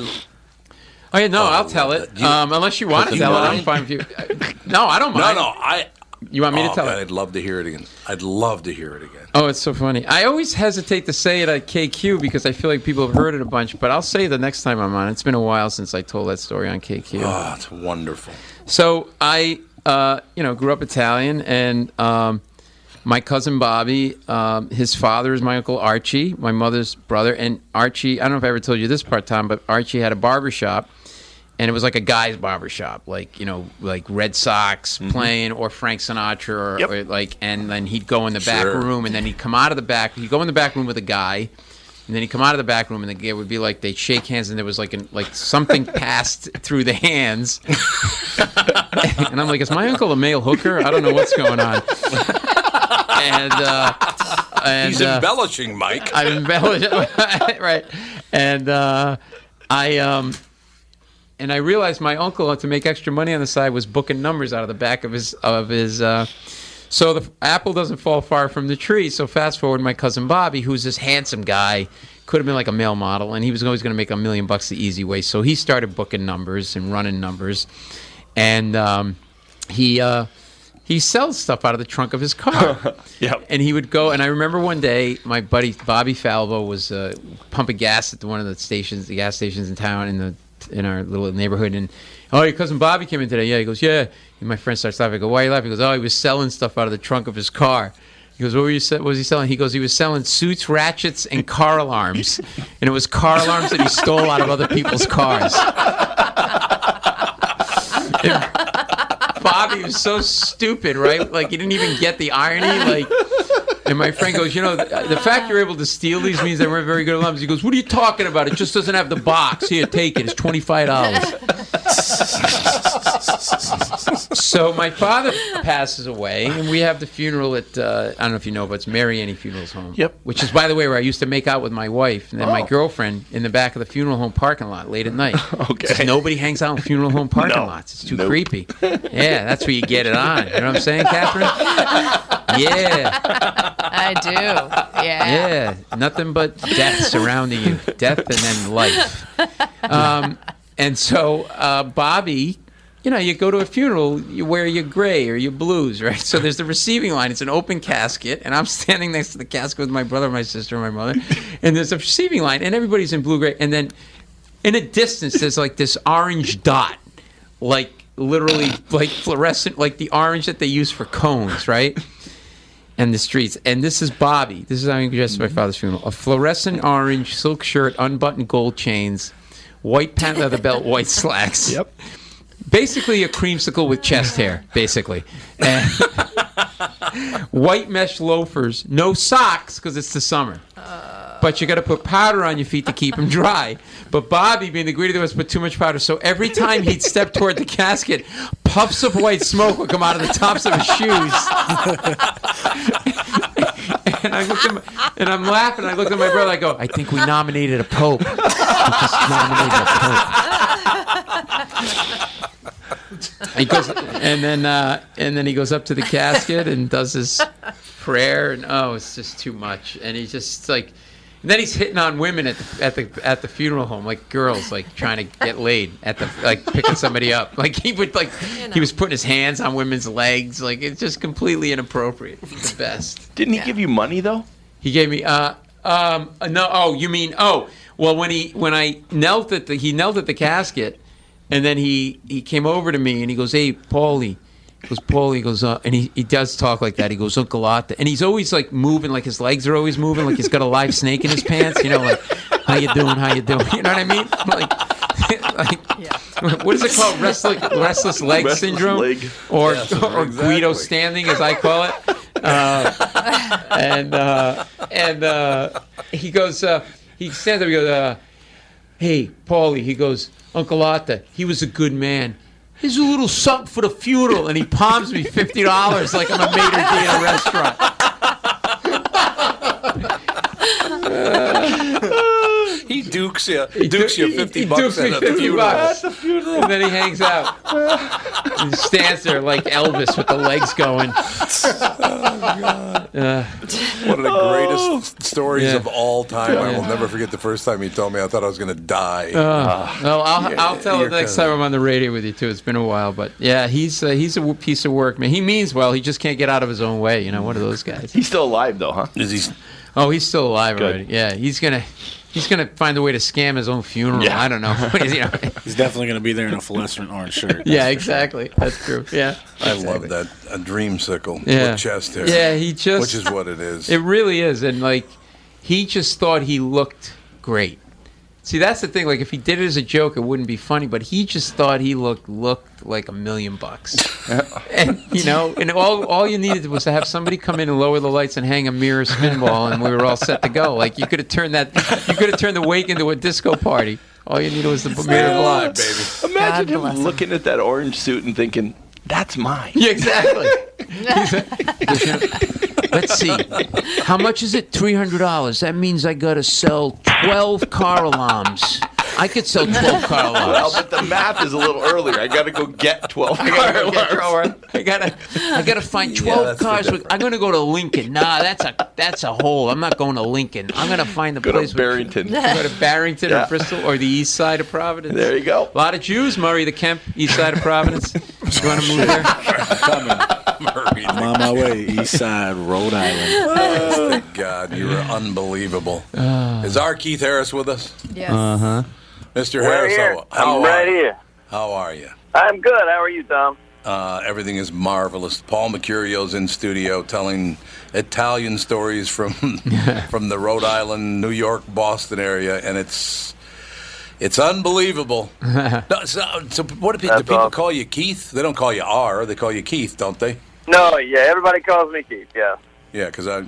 Speaker 6: Oh yeah, no,
Speaker 1: Oh,
Speaker 6: I'll tell it.
Speaker 1: you-
Speaker 6: um, unless you want to tell it, I'm fine with you. No, I don't mind.
Speaker 1: no,
Speaker 6: mind.
Speaker 1: no, I.
Speaker 6: You want me to
Speaker 1: oh,
Speaker 6: tell
Speaker 1: God,
Speaker 6: it?
Speaker 1: I'd love to hear it again. I'd love to hear it again.
Speaker 6: Oh, it's so funny. I always hesitate to say it at KQ because I feel like people have heard it a bunch, but I'll say it the next time I'm on. It's been a while since I told that story on KQ.
Speaker 1: Oh, it's wonderful.
Speaker 6: So I, uh, you know, grew up Italian, and um, my cousin Bobby, um, his father is my uncle Archie, my mother's brother, and Archie. I don't know if I ever told you this part, Tom, but Archie had a barber shop, and it was like a guy's barber shop, like you know, like Red Sox playing or Frank Sinatra, or,
Speaker 4: Yep.
Speaker 6: or like, and then he'd go in the back
Speaker 1: Sure.
Speaker 6: room, and then he'd come out of the back. He'd go in the back room with a guy. And then he'd come out of the back room, and the- it would be like they'd shake hands, and there was like an, like something passed through the hands, and I'm like, is my uncle a male hooker? I don't know what's going on. And uh, and
Speaker 1: He's
Speaker 6: uh,
Speaker 1: embellishing, Mike.
Speaker 6: I'm embellished, right? And uh, I um, and I realized my uncle to make extra money on the side was booking numbers out of the back of his of his. Uh, so the apple doesn't fall far from the tree. So fast forward, my cousin Bobby, who's this handsome guy, could have been like a male model, and he was always going to make a million bucks the easy way. So he started booking numbers and running numbers, and um, he uh, he sells stuff out of the trunk of his car.
Speaker 4: Yep.
Speaker 6: And he would go, and I remember one day my buddy Bobby Falvo was uh, pumping gas at one of the stations, the gas stations in town in the in our little neighborhood, and oh, your cousin Bobby came in today. Yeah, he goes, yeah. And my friend starts laughing. I go, why are you laughing? He goes, oh, he was selling stuff out of the trunk of his car. He goes, what were you? What was he selling? He goes, he was selling suits, ratchets, and car alarms, and it was car alarms that he stole out of other people's cars. And Bobby was so stupid, right? Like he didn't even get the irony. Like, and my friend goes, you know, the, the fact you're able to steal these means they weren't very good alarms. He goes, what are you talking about? It just doesn't have the box. Here, take it. It's twenty five dollars. so my father passes away, and we have the funeral at uh, I don't know if you know, but it's Mary Annie Funerals Home.
Speaker 4: Yep.
Speaker 6: Which is, by the way, where I used to make out with my wife and then my
Speaker 4: Oh.
Speaker 6: girlfriend in the back of the funeral home parking lot late at night.
Speaker 4: Okay.
Speaker 6: Nobody hangs out in funeral home parking
Speaker 4: No.
Speaker 6: lots. It's too
Speaker 4: Nope.
Speaker 6: creepy. Yeah, that's where you get it on. You know what I'm saying, Catherine? Yeah.
Speaker 2: I do. Yeah.
Speaker 6: Yeah, nothing but death surrounding you, death and then life. Um, and so uh, Bobby, you know, you go to a funeral, you wear your gray or your blues, right? So there's the receiving line. It's an open casket, and I'm standing next to the casket with my brother, my sister, my mother, and there's a receiving line, and everybody's in blue gray, and then in a distance there's like this orange dot, like literally like fluorescent, like the orange that they use for cones, right? And the streets. And this is Bobby. This is how he dressed at my mm-hmm. father's funeral. A fluorescent orange silk shirt, unbuttoned gold chains, white pant leather belt, white slacks.
Speaker 4: Yep.
Speaker 6: Basically a creamsicle with chest hair, basically. And white mesh loafers, no socks because it's the summer. Uh. But you got to put powder on your feet to keep them dry. But Bobby, being the greedy, was put too much powder. So every time he'd step toward the casket, puffs of white smoke would come out of the tops of his shoes. and I looked at my, and I'm laughing. I looked at my brother. I go, I think we nominated a pope. We just nominated a pope. He goes, and then uh, and then he goes up to the casket and does his prayer, and oh, it's just too much. And he's just like, and then he's hitting on women at the at the at the funeral home, like girls, like trying to get laid at the like picking somebody up. Like he would like he was putting his hands on women's legs. Like it's just completely inappropriate. The best.
Speaker 4: Didn't he give you money though?
Speaker 6: He gave me uh um uh, no oh you mean oh well when he when I knelt at the he knelt at the casket and then he he came over to me and he goes hey Paulie he goes Paulie he goes uh, and he, he does talk like that. He goes Uncle Otta and he's always like moving like his legs are always moving like he's got a live snake in his pants you know like how you doing? How you doing? You know what I mean? Like like what is it called? Restless restless leg
Speaker 4: Restless
Speaker 6: syndrome?
Speaker 4: leg.
Speaker 6: or
Speaker 4: Yes,
Speaker 6: or Guido standing as I call it. Uh, and uh, and uh, he goes, uh, he stands up, he goes, uh, "Hey, Paulie," he goes, "Uncle Otta, he was a good man. Here's a little something for the funeral," and he palms me fifty dollars like I'm a maitre d' in a restaurant.
Speaker 1: he dukes you,
Speaker 6: He
Speaker 1: dukes
Speaker 6: du-
Speaker 1: you
Speaker 6: he-
Speaker 1: fifty
Speaker 6: he
Speaker 1: bucks
Speaker 6: dukes me
Speaker 1: at the funeral.
Speaker 6: And then he hangs out. He stands there like Elvis with the legs going. Uh,
Speaker 1: One of the greatest stories
Speaker 6: Yeah.
Speaker 1: of all time. I will never forget the first time he told me I thought I was going to die.
Speaker 6: Uh, well, I'll,
Speaker 1: Yeah,
Speaker 6: I'll tell
Speaker 1: you're
Speaker 6: it next
Speaker 1: kinda-
Speaker 6: time I'm on the radio with you too. It's been a while, but yeah, he's uh, he's a piece of work, man. He means well. He just can't get out of his own way. You know, one of those guys.
Speaker 4: He's still alive though, huh?
Speaker 1: Is he?
Speaker 6: Oh, he's still alive
Speaker 4: Good.
Speaker 6: already. Yeah, he's gonna he's gonna find a way to scam his own funeral.
Speaker 4: Yeah.
Speaker 6: I don't know. You know.
Speaker 8: He's definitely going to be there in a fluorescent orange shirt.
Speaker 6: yeah, exactly. That's true. Yeah,
Speaker 1: I love that a dream dreamsicle
Speaker 6: Yeah.
Speaker 1: with chest hair.
Speaker 6: Yeah, he just
Speaker 1: which is what it is.
Speaker 6: It really is, and like he just thought he looked great. See, that's the thing. Like, if he did it as a joke, it wouldn't be funny. But he just thought he looked looked like a million bucks, and you know, and all all you needed was to have somebody come in and lower the lights and hang a mirror spin ball, and we were all set to go. Like, you could have turned that, you could have turned the wake into a disco party. All you needed was the mirror
Speaker 1: alive,
Speaker 6: lights.
Speaker 1: baby.
Speaker 4: Imagine
Speaker 2: God bless
Speaker 4: him
Speaker 2: him.
Speaker 4: looking at that orange suit and thinking, "That's mine."
Speaker 6: Yeah, exactly. Let's see. How much is it? Three hundred dollars. That means I gotta sell twelve car alarms. I could sell twelve car
Speaker 4: Well,
Speaker 6: alarms.
Speaker 4: but the math is a little earlier. I got to go get twelve
Speaker 6: I gotta,
Speaker 4: car
Speaker 6: go
Speaker 4: alarms.
Speaker 6: Trower. I gotta, I gotta find twelve
Speaker 1: that's the
Speaker 6: cars. With, I'm gonna go to Lincoln. Nah, that's a, that's a hole. I'm not going to Lincoln. I'm gonna find the
Speaker 4: Go
Speaker 6: place.
Speaker 4: to
Speaker 6: with-
Speaker 4: Barrington.
Speaker 6: Go to Barrington
Speaker 4: Yeah.
Speaker 6: or Bristol or the east side of Providence.
Speaker 4: There you go.
Speaker 6: A lot of Jews, Murray the Kemp, east side of Providence. You want to move there?
Speaker 1: Murray,
Speaker 8: I'm on my way, East Side, Rhode Island.
Speaker 1: Oh, thank God, you were unbelievable. is our Keith Harris with us?
Speaker 2: Yes.
Speaker 6: Uh-huh.
Speaker 1: Mr.
Speaker 9: We're
Speaker 1: Harris,
Speaker 9: here.
Speaker 1: how, how
Speaker 9: I'm
Speaker 1: are
Speaker 9: right
Speaker 1: you?
Speaker 9: here.
Speaker 1: How are you?
Speaker 9: I'm good. How are you, Tom?
Speaker 1: Uh, everything is marvelous. Paul Mecurio's in studio telling Italian stories from from the Rhode Island, New York, Boston area, and it's it's unbelievable. no, so, so what do, pe- do people
Speaker 9: awesome.
Speaker 1: call you Keith? They don't call you R. They call you Keith, don't they?
Speaker 9: No, yeah, everybody calls me Keith. Yeah,
Speaker 1: Yeah, because I.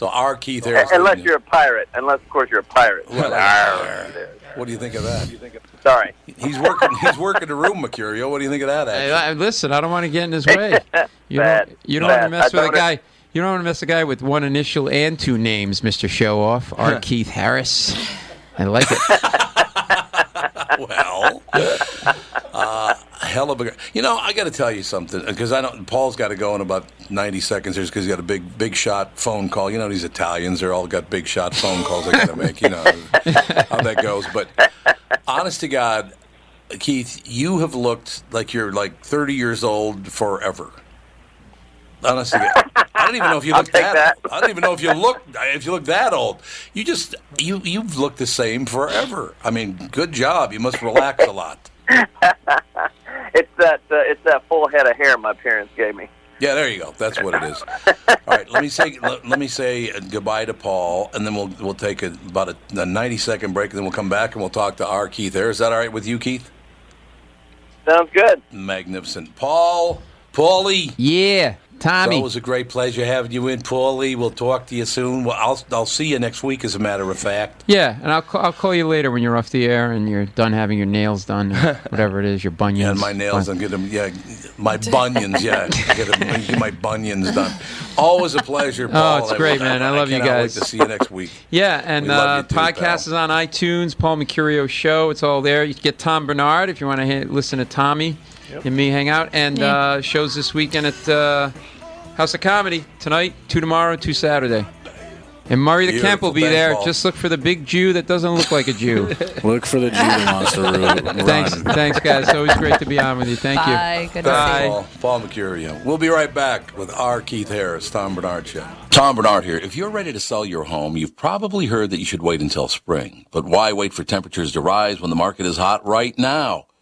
Speaker 1: So R. Keith Harris.
Speaker 9: unless you're a pirate. Unless, of course, you're a pirate.
Speaker 1: Well, What do you think of that?
Speaker 9: Sorry.
Speaker 1: He's working. He's working the room, Mecurio. What do you think of that?
Speaker 6: Hey, I- listen, I don't want to get in his way. You
Speaker 9: Bad.
Speaker 6: don't. You don't
Speaker 9: Bad.
Speaker 6: want to mess
Speaker 9: I
Speaker 6: with a
Speaker 9: don't-
Speaker 6: guy. You don't want to mess with a guy with one initial and two names, Mister Show Off. R. Keith Harris. I like it.
Speaker 1: well, hell of a. You know, I got to tell you something uh, because I don't. Paul's got to go in about ninety seconds here because he's got a big, big shot phone call. You know, these Italians, they're all got big shot phone calls they got to make. You know how that goes. But honest to God, Keith, you have looked like you're like thirty years old forever. Honestly, I don't even know if you look that.
Speaker 9: that.
Speaker 1: I don't even know if you look if you look that old. You just you you've looked the same forever. I mean, good job. You must relax a lot.
Speaker 9: It's that. Uh, it's that full head of hair my parents gave me.
Speaker 1: Yeah, there you go. That's what it is. All right, let me say let, let me say goodbye to Paul, and then we'll we'll take a, about a, a ninety second break, and then we'll come back and we'll talk to our Keith. There is that all right with you, Keith?
Speaker 9: Sounds good.
Speaker 1: Magnificent, Paul, Paulie.
Speaker 6: Yeah. Tommy.
Speaker 1: It's always a great pleasure having you in, Paulie. We'll talk to you soon. Well, I'll I'll see you next week, as a matter of fact.
Speaker 6: Yeah, and I'll call, I'll call you later when you're off the air and you're done having your nails done, whatever it is, your bunions.
Speaker 1: And my nails, I'm getting yeah, my bunions, yeah, get, them, get my bunions done. Always a pleasure, Paul.
Speaker 6: Oh, it's great, man. I love you
Speaker 1: wait
Speaker 6: guys.
Speaker 1: to see you next week.
Speaker 6: Yeah, and uh,
Speaker 1: too,
Speaker 6: podcast is on iTunes. Paul Mecurio Show. It's all there. You can get Tom Barnard if you want to listen to Tommy and me hang out. And
Speaker 2: Yeah.
Speaker 6: uh, shows this weekend at uh, House of Comedy tonight, two tomorrow, two Saturday. And Murray the Kemp will be
Speaker 1: Beautiful.
Speaker 6: there.
Speaker 1: Thanks,
Speaker 6: Just look for the big Jew that doesn't look like a Jew.
Speaker 8: Look for the Jew that wants to ru-
Speaker 6: thanks, thanks, guys. It's always great to be on with you. Thank
Speaker 2: Bye.
Speaker 6: you.
Speaker 2: Good to
Speaker 6: Bye.
Speaker 2: you.
Speaker 1: Paul, Paul Mecurio. We'll be right back with our Keith Harris, Tom Barnard Show. Tom Barnard here. If you're ready to sell your home, you've probably heard that you should wait until spring. But why wait for temperatures to rise when the market is hot right now?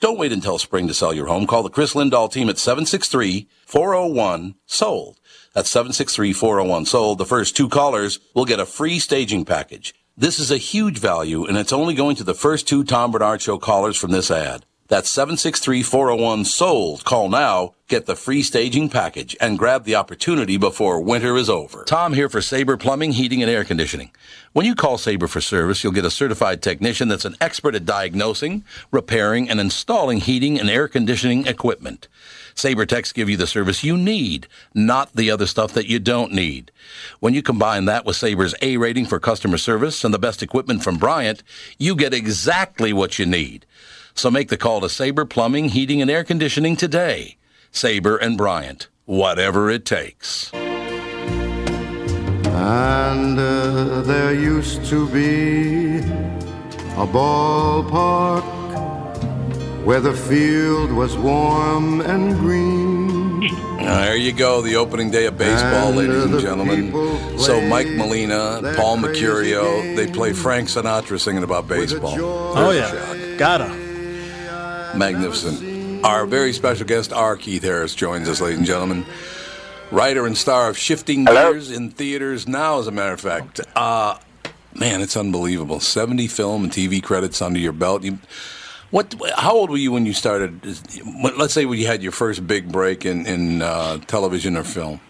Speaker 1: Don't wait until spring to sell your home. Call the Chris Lindahl team at 763-401-SOLD. That's 763-401-SOLD. The first two callers will get a free staging package. This is a huge value, and it's only going to the first two Tom Barnard Show callers from this ad. That's 763-401-SOLD. Call now, get the free staging package, and grab the opportunity before winter is over. Tom here for Sabre Plumbing, Heating, and Air Conditioning. When you call Sabre for service, you'll get a certified technician that's an expert at diagnosing, repairing, and installing heating and air conditioning equipment. Sabre Techs give you the service you need, not the other stuff that you don't need. When you combine that with Sabre's A rating for customer service and the best equipment from Bryant, you get exactly what you need. So make the call to Sabre Plumbing, Heating, and Air Conditioning today. Sabre and Bryant, whatever it takes.
Speaker 10: And uh, there used to be a ballpark where the field was warm and green.
Speaker 1: Now, there you go, the opening day of baseball,
Speaker 10: And,
Speaker 1: ladies
Speaker 10: uh,
Speaker 1: and gentlemen. So Mike Molina, Paul
Speaker 10: crazy
Speaker 1: Mecurio, they play Frank Sinatra singing about baseball.
Speaker 5: Oh
Speaker 1: There's a
Speaker 5: yeah, gotta.
Speaker 1: Magnificent. Our very special guest, R. Keith Harris, joins us, ladies and gentlemen. Writer and star of Shifting Gears in theaters now, as a matter of fact. Uh, man, it's unbelievable. 70 film and TV credits under your belt. You, what? How old were you when you started? Let's say when you had your first big break in, in uh, television or film.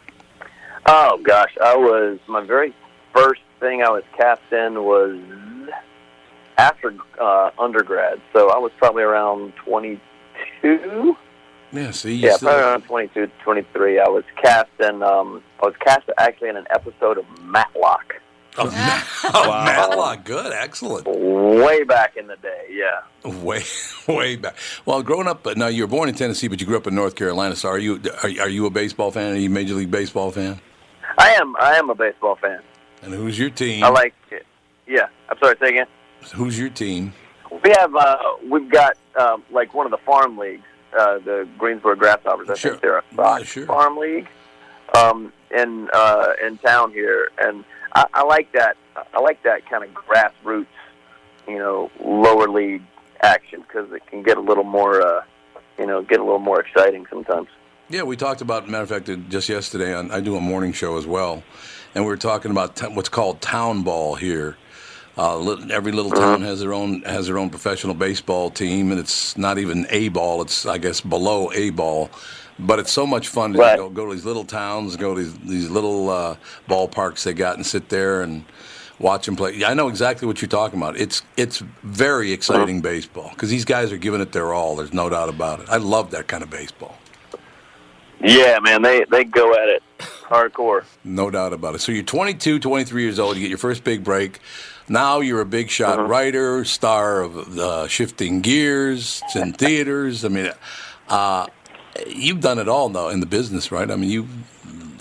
Speaker 9: Oh gosh, I was my very first thing I was cast in was after uh, undergrad, so I was probably around 22.
Speaker 1: Yeah, see, you
Speaker 9: Yeah,
Speaker 1: still-
Speaker 9: probably around 22, 23. I was cast in. Um, I was cast actually in an episode of Matlock.
Speaker 1: Oh, Matlock, good, excellent.
Speaker 9: Way back in the day, yeah.
Speaker 1: Way, way back. Well, growing up, now you were born in Tennessee, but you grew up in North Carolina. So, are you are, are you a baseball fan? Are you a Major League Baseball fan?
Speaker 9: I am. I am a baseball fan.
Speaker 1: And who's your team?
Speaker 9: I like it. Yeah. I'm sorry. Say again.
Speaker 1: Who's your team?
Speaker 9: We have. Uh, we've got um, like one of the farm leagues, uh, the Greensboro Grasshoppers. I think they're a Fox farm league um, in uh, in town here, and I, I like that. I like that kind of grassroots, you know, lower league action because it can get a little more, uh, you know, get a little more exciting sometimes.
Speaker 1: Yeah, we talked about. Matter of fact, uh, just yesterday, on, I do a morning show as well, and we were talking about t- what's called town ball here. Uh, every little town has their own has their own professional baseball team, and it's not even a ball. It's I guess below a ball, but it's so much fun to
Speaker 9: Right.
Speaker 1: go, go to these little towns, go to these, these little uh, ballparks they got, and sit there and watch them play. Yeah, I know exactly what you're talking about. It's it's very exciting baseball because these guys are giving it their all. There's no doubt about it. I love that kind of baseball.
Speaker 9: Yeah, man, they they go at it hardcore.
Speaker 1: No doubt about it. So you're 22, 23 years old. You get your first big break. Now you're a big shot
Speaker 9: Uh-huh.
Speaker 1: writer, star of uh, Shifting Gears. It's in theaters. I mean, uh, you've done it all though in the business, right? I mean, you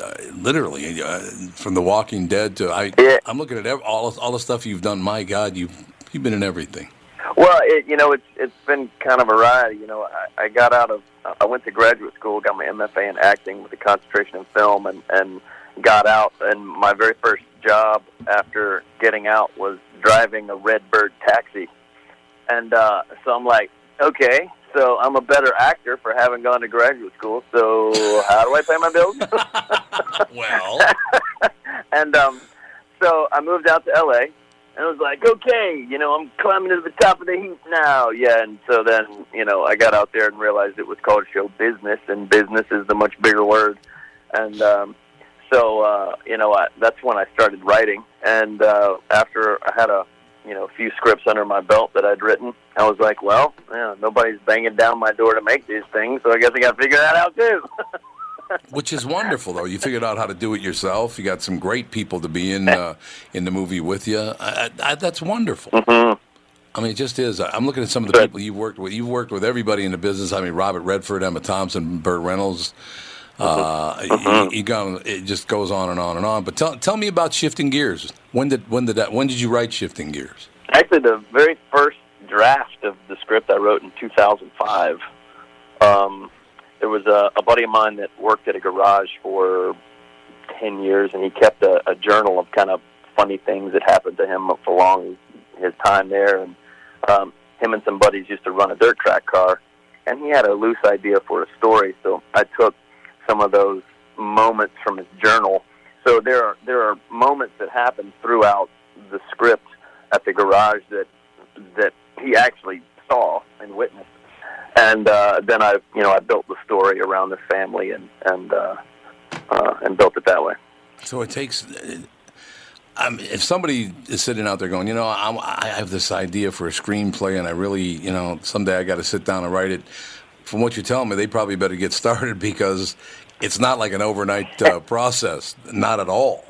Speaker 1: uh, literally uh, from The Walking Dead to I. I'm looking at ev- all all the stuff you've done. My God, you've you've been in everything.
Speaker 9: Well, it, you know, it's it's been kind of a ride. You know, I, I got out of I went to graduate school, got my MFA in acting with a concentration in film, and and got out, and my very first job after getting out was driving a Redbird taxi. And uh, so I'm like, okay, so I'm a better actor for having gone to graduate school. So how do I pay my bills?
Speaker 1: well,
Speaker 9: and um, so I moved out to LA, and I was like, okay, you know, I'm climbing to the top of the heap now. Yeah, and so then, you know, I got out there and realized it was called show business, and business is the much bigger word. And um, so, uh, you know, I, that's when I started writing. And uh, after I had a, you know, a few scripts under my belt that I'd written, I was like, well, yeah, nobody's banging down my door to make these things, so I guess I got to figure that out too.
Speaker 1: which is wonderful though. You figured out how to do it yourself. You got some great people to be in uh, in the movie with you. I, I, that's wonderful.
Speaker 9: Mm-hmm.
Speaker 1: I mean, it just is. I'm looking at some of the people you've worked with. You've worked with everybody in the business. I mean, Robert Redford, Emma Thompson, Burt Reynolds. Uh,
Speaker 9: Mm-hmm.
Speaker 1: you, you got, it just goes on and on and on. But tell tell me about shifting gears. When did when did that? When did you write shifting gears?
Speaker 9: Actually, the very first draft of the script I wrote in 2005. Um, there was a, a buddy of mine that worked at a garage for 10 years, and he kept a, a journal of kind of funny things that happened to him along his time there. And um, him and some buddies used to run a dirt track car, and he had a loose idea for a story. So I took some of those moments from his journal. So there are there are moments that happen throughout the script at the garage that that he actually saw and witnessed. And uh, then I, you know, I built the story around this family and and uh, uh, and built it that way.
Speaker 1: So it takes. I mean, if somebody is sitting out there going, you know, I'm, I have this idea for a screenplay, and I really, you know, someday I got to sit down and write it. From what you're telling me, they probably better get started because it's not like an overnight uh, process. Not at all.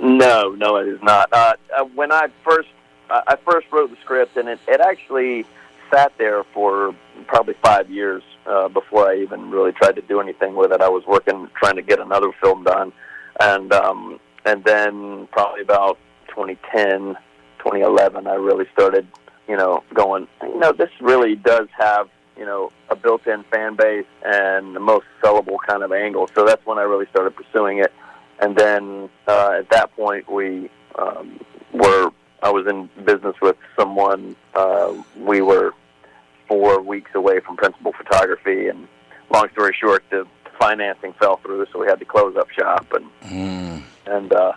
Speaker 9: No, no, it is not. Uh, uh, when I first I first wrote the script, and it, it actually sat there for probably five years uh, before I even really tried to do anything with it. I was working trying to get another film done, and um, and then probably about 2010, 2011, I really started, you know, going. You know, this really does have you know a built-in fan base and the most sellable kind of angle. So that's when I really started pursuing it. And then uh, at that point, we um, were. I was in business with someone. Uh, we were four weeks away from principal photography, and long story short, the financing fell through, so we had to close up shop. And and uh,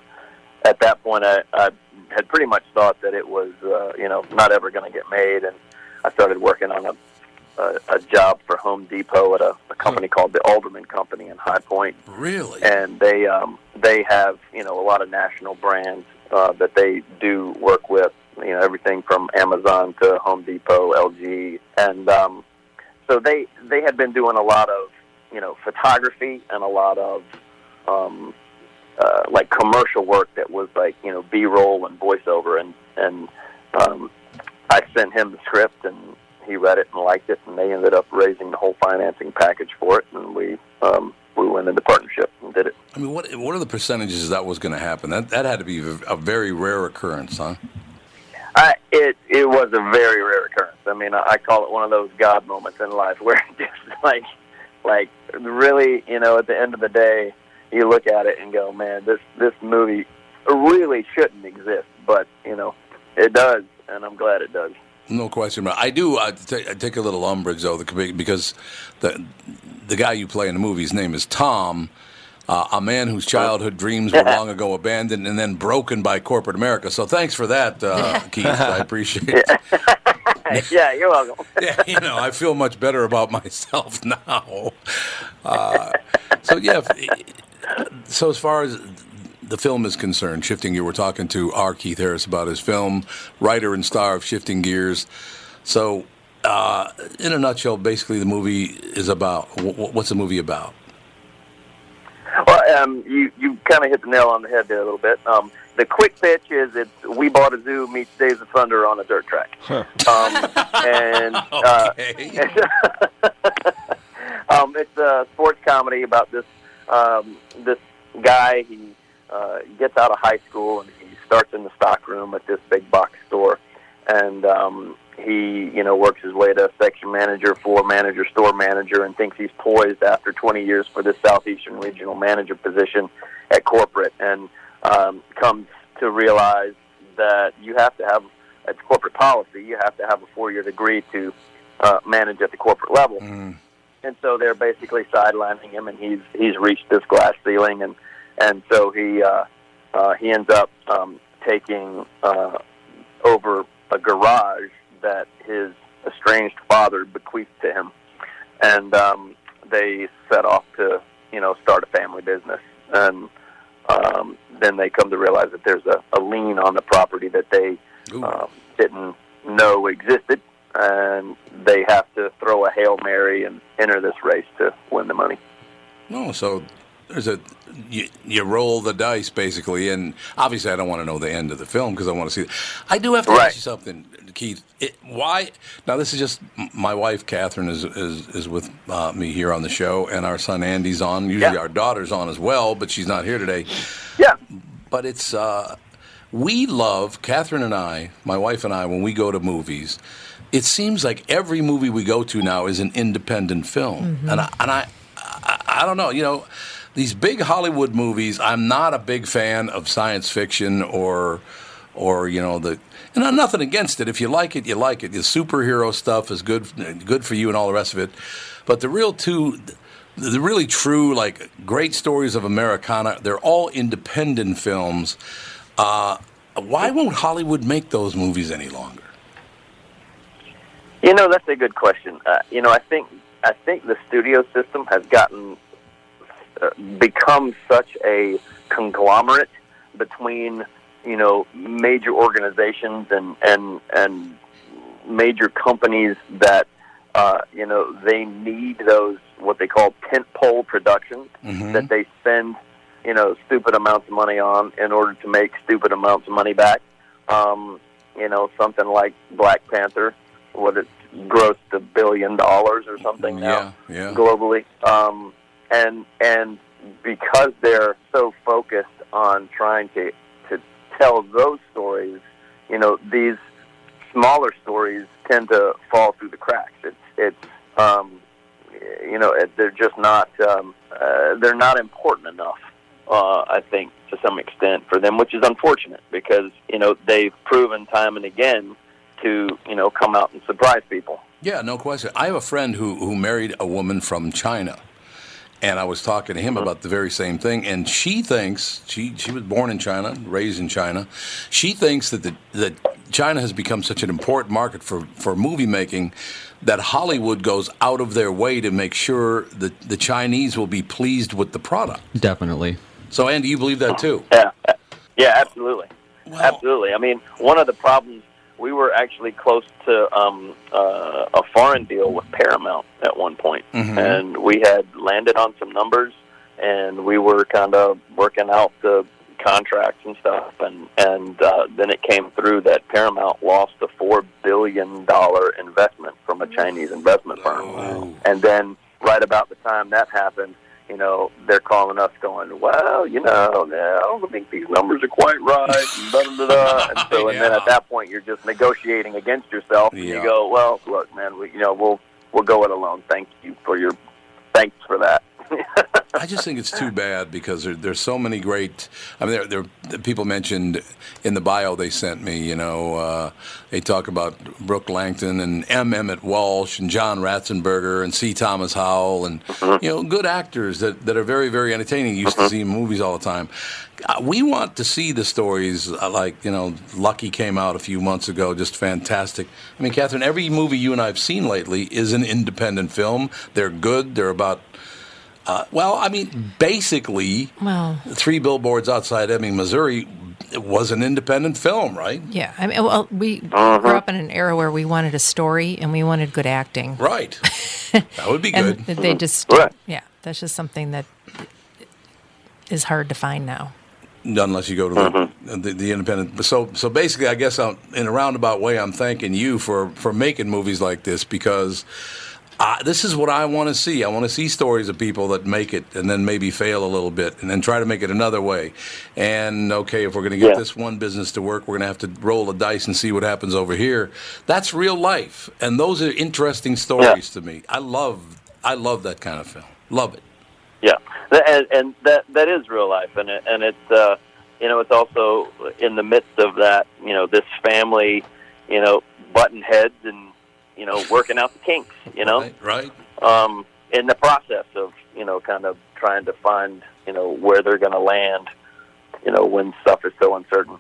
Speaker 9: at that point, I, I had pretty much thought that it was, uh, you know, not ever going to get made, and I started working on a a, a job for Home Depot at a, a company called the Alderman Company in High Point.
Speaker 1: Really?
Speaker 9: And they um, they have you know a lot of national brands uh, that they do work with. You know everything from Amazon to Home Depot, LG, and um, so they they had been doing a lot of you know photography and a lot of um, uh, like commercial work that was like you know B-roll and voiceover, and and um, I sent him the script and he read it and liked it, and they ended up raising the whole financing package for it, and we um, we went into partnership and did it.
Speaker 1: I mean, what what are the percentages that was going to happen? That that had to be a very rare occurrence, huh?
Speaker 9: I, it it was a very rare occurrence. I mean, I, I call it one of those God moments in life where just like like really, you know, at the end of the day, you look at it and go, man, this this movie really shouldn't exist, but you know, it does, and I'm glad it does.
Speaker 1: No question about. It. I do. I take, take a little umbrage though, because the the guy you play in the movie's name is Tom, uh, a man whose childhood dreams were long ago abandoned and then broken by corporate America. So thanks for that, uh, Keith. I appreciate it.
Speaker 9: yeah, you're welcome.
Speaker 1: yeah, you know, I feel much better about myself now. Uh, so yeah, so as far as the film is concerned, Shifting Gear, we're talking to R. Keith Harris about his film, writer and star of Shifting Gears. So, uh, in a nutshell, basically, the movie is about wh- wh- what's the movie about?
Speaker 9: Well, um, you you kind of hit the nail on the head there a little bit. Um, the quick pitch is it's We Bought a Zoo meets Days of Thunder on a dirt track. Um, and uh, um, it's a sports comedy about this um, this guy. He uh, gets out of high school and he starts in the stock room at this big box store, and um, he you know works his way to section manager, floor manager, store manager, and thinks he's poised after 20 years for this southeastern regional manager position. at corporate and um, comes to realize that you have to have it's corporate policy. You have to have a four-year degree to uh, manage at the corporate level. And so they're basically sidelining him, and he's he's reached this glass ceiling, and and so he uh, uh, he ends up um, taking uh, over a garage that his estranged father bequeathed to him, and um, they set off to you know start a family business, and um, then they come to realize that there's a, a lien on the property that they um, didn't know existed, and they have to throw a hail mary and enter this race to win the money.
Speaker 1: No, so there's a you, you roll the dice basically, and obviously I don't want to know the end of the film because I want to see. It. I do have to ask you something, Keith. It, why now? This is just my wife Catherine is is, is with uh, me here on the show, and our son Andy's on. Usually
Speaker 9: Yeah.
Speaker 1: our daughter's on as well, but she's not here today.
Speaker 9: Yeah,
Speaker 1: but it's uh, we love Catherine and I, my wife and I, when we go to movies. It seems like every movie we go to now is an independent film,
Speaker 11: Mhm.
Speaker 1: and I, and I, I, I don't know, you know, these big Hollywood movies. I'm not a big fan of science fiction or, or you know the, and I'm nothing against it. If you like it, you like it. The superhero stuff is good, good for you, and all the rest of it. But the real two, the really true, like great stories of Americana, they're all independent films. Uh, why won't Hollywood make those movies any longer?
Speaker 9: You know, that's a good question. Uh, you know, I think I think the studio system has gotten become such a conglomerate between you know major organizations and and and major companies that uh, you know they need those what they call tentpole productions
Speaker 1: Mm-hmm.
Speaker 9: that they spend you know stupid amounts of money on in order to make stupid amounts of money back. Um, you know, something like Black Panther, what it grossed a billion dollars or something now
Speaker 1: Yeah, yeah.
Speaker 9: globally. Um, and and because they're so focused on trying to to tell those stories, you know, these smaller stories tend to fall through the cracks. It's it's um, you know they're just not um, uh, they're not important enough. Uh, I think to some extent for them, which is unfortunate because you know they've proven time and again to you know come out and surprise people.
Speaker 1: Yeah, no question. I have a friend who, who married a woman from China. And I was talking to him uh-huh. about the very same thing. And she thinks, she, she was born in China, raised in China. She thinks that, the, that China has become such an important market for, for movie making that Hollywood goes out of their way to make sure that the Chinese will be pleased with the product.
Speaker 3: Definitely.
Speaker 1: So, Andy, you believe that too?
Speaker 9: Yeah, yeah, absolutely, absolutely. I mean, one of the problems we were actually close to um, uh, a foreign deal with Paramount at one point,
Speaker 1: Mhm.
Speaker 9: and we had landed on some numbers, and we were kind of working out the contracts and stuff, and and uh, then it came through that Paramount lost a four billion dollar investment from a Chinese investment firm, and then right about the time that happened, you know, they're calling us going, well, you know, no, I don't think these numbers are quite right, and da da da. And so, and then at that point, you're just negotiating against yourself, and
Speaker 1: Yeah.
Speaker 9: you go, well, look, man, we, you know, we'll we'll go it alone. Thank you for your thanks for that.
Speaker 1: I just think it's too bad because there, there's so many great. I mean, there, there the people mentioned in the bio they sent me. You know, uh, they talk about Brooke Langton and M. Emmett Walsh and John Ratzenberger and C. Thomas Howell and you know good actors that, that are very very entertaining. You used to see in movies all the time. Uh, we want to see the stories uh, like you know Lucky came out a few months ago, just fantastic. I mean, Catherine, every movie you and I have seen lately is an independent film. They're good. They're about uh, well, I mean, basically,
Speaker 2: Well,
Speaker 1: Three Billboards Outside Ebbing, Missouri was an independent film, right?
Speaker 2: yeah. I mean, well, we
Speaker 1: Uh-huh.
Speaker 2: grew up in an era where we wanted a story and we wanted good acting.
Speaker 1: Right. that would be
Speaker 2: and
Speaker 1: good.
Speaker 2: they just,
Speaker 1: Right.
Speaker 2: yeah, that's just something that is hard to find now.
Speaker 1: Unless you go to the, the, the independent. So, so basically, I guess I'm, in a roundabout way, I'm thanking you for, for making movies like this because uh, this is what I want to see. I want to see stories of people that make it and then maybe fail a little bit and then try to make it another way. And okay, if we're going to get
Speaker 9: Yeah.
Speaker 1: this one business to work, we're going to have to roll the dice and see what happens over here. That's real life, and those are interesting stories to me. I love, I love that kind of film. Love it.
Speaker 9: Yeah, and, and that that is real life, and it, and it's uh, you know it's also in the midst of that you know this family, you know button heads and you know working out the kinks, you know,
Speaker 1: Right, right.
Speaker 9: um, in the process of you know kind of trying to find you know where they're going to land, you know when stuff is so uncertain.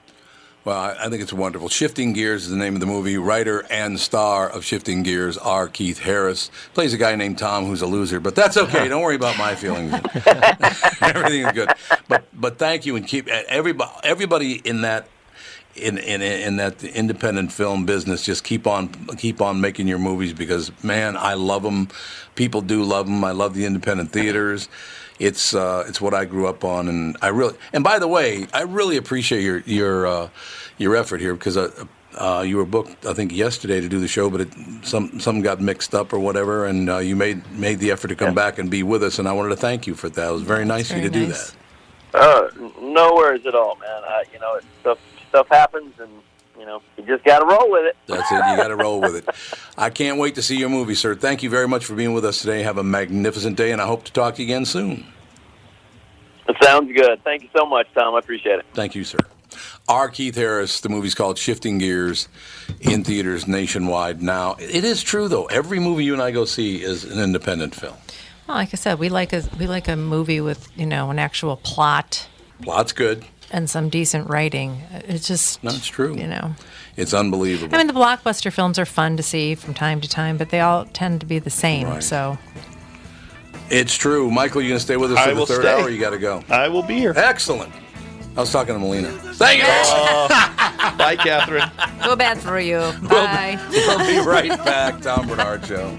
Speaker 1: Well, I, think it's wonderful. Shifting Gears is the name of the movie. Writer and star of Shifting Gears R. Keith Harris. Plays a guy named Tom who's a loser, but that's okay. Don't worry about my feelings. Everything is good. But but thank you and keep everybody everybody in that in, in in that independent film business just keep on keep on making your movies because man I love them people do love them I love the independent theaters. It's uh, it's what I grew up on and I really and by the way I really appreciate your your uh, your effort here because uh, uh, you were booked I think yesterday to do the show but it, some something got mixed up or whatever and uh, you made made the effort to come back and be with us and I wanted to thank you for that. It was very nice of you to do that.
Speaker 9: Uh, no worries at all, man. I, you know, it, stuff stuff happens, and you know, you just got to roll with it.
Speaker 1: That's it. You got to roll with it. I can't wait to see your movie, sir. Thank you very much for being with us today. Have a magnificent day, and I hope to talk to you again soon.
Speaker 9: It sounds good. Thank you so much, Tom. I appreciate it.
Speaker 1: Thank you, sir. R. Keith Harris. The movie's called Shifting Gears in theaters nationwide now. It is true, though. Every movie you and I go see is an independent film.
Speaker 2: Well, like I said, we like a we like a movie with you know an actual plot
Speaker 1: Plot's good.
Speaker 2: And some decent writing. It's just
Speaker 1: That's true.
Speaker 2: You know,
Speaker 1: It's unbelievable.
Speaker 2: I mean, the blockbuster films are fun to see from time to time, but they all tend to be the same.
Speaker 1: Right.
Speaker 2: So
Speaker 1: It's true. Michael, you're going to stay with us
Speaker 4: I
Speaker 1: for the third
Speaker 4: stay.
Speaker 1: hour? You got to go.
Speaker 4: I will be here.
Speaker 1: Excellent. I was talking to Melina. Thank you. Oh.
Speaker 4: Bye, Catherine.
Speaker 2: go bad for you. Bye.
Speaker 1: We'll be right back. Tom Barnard Show.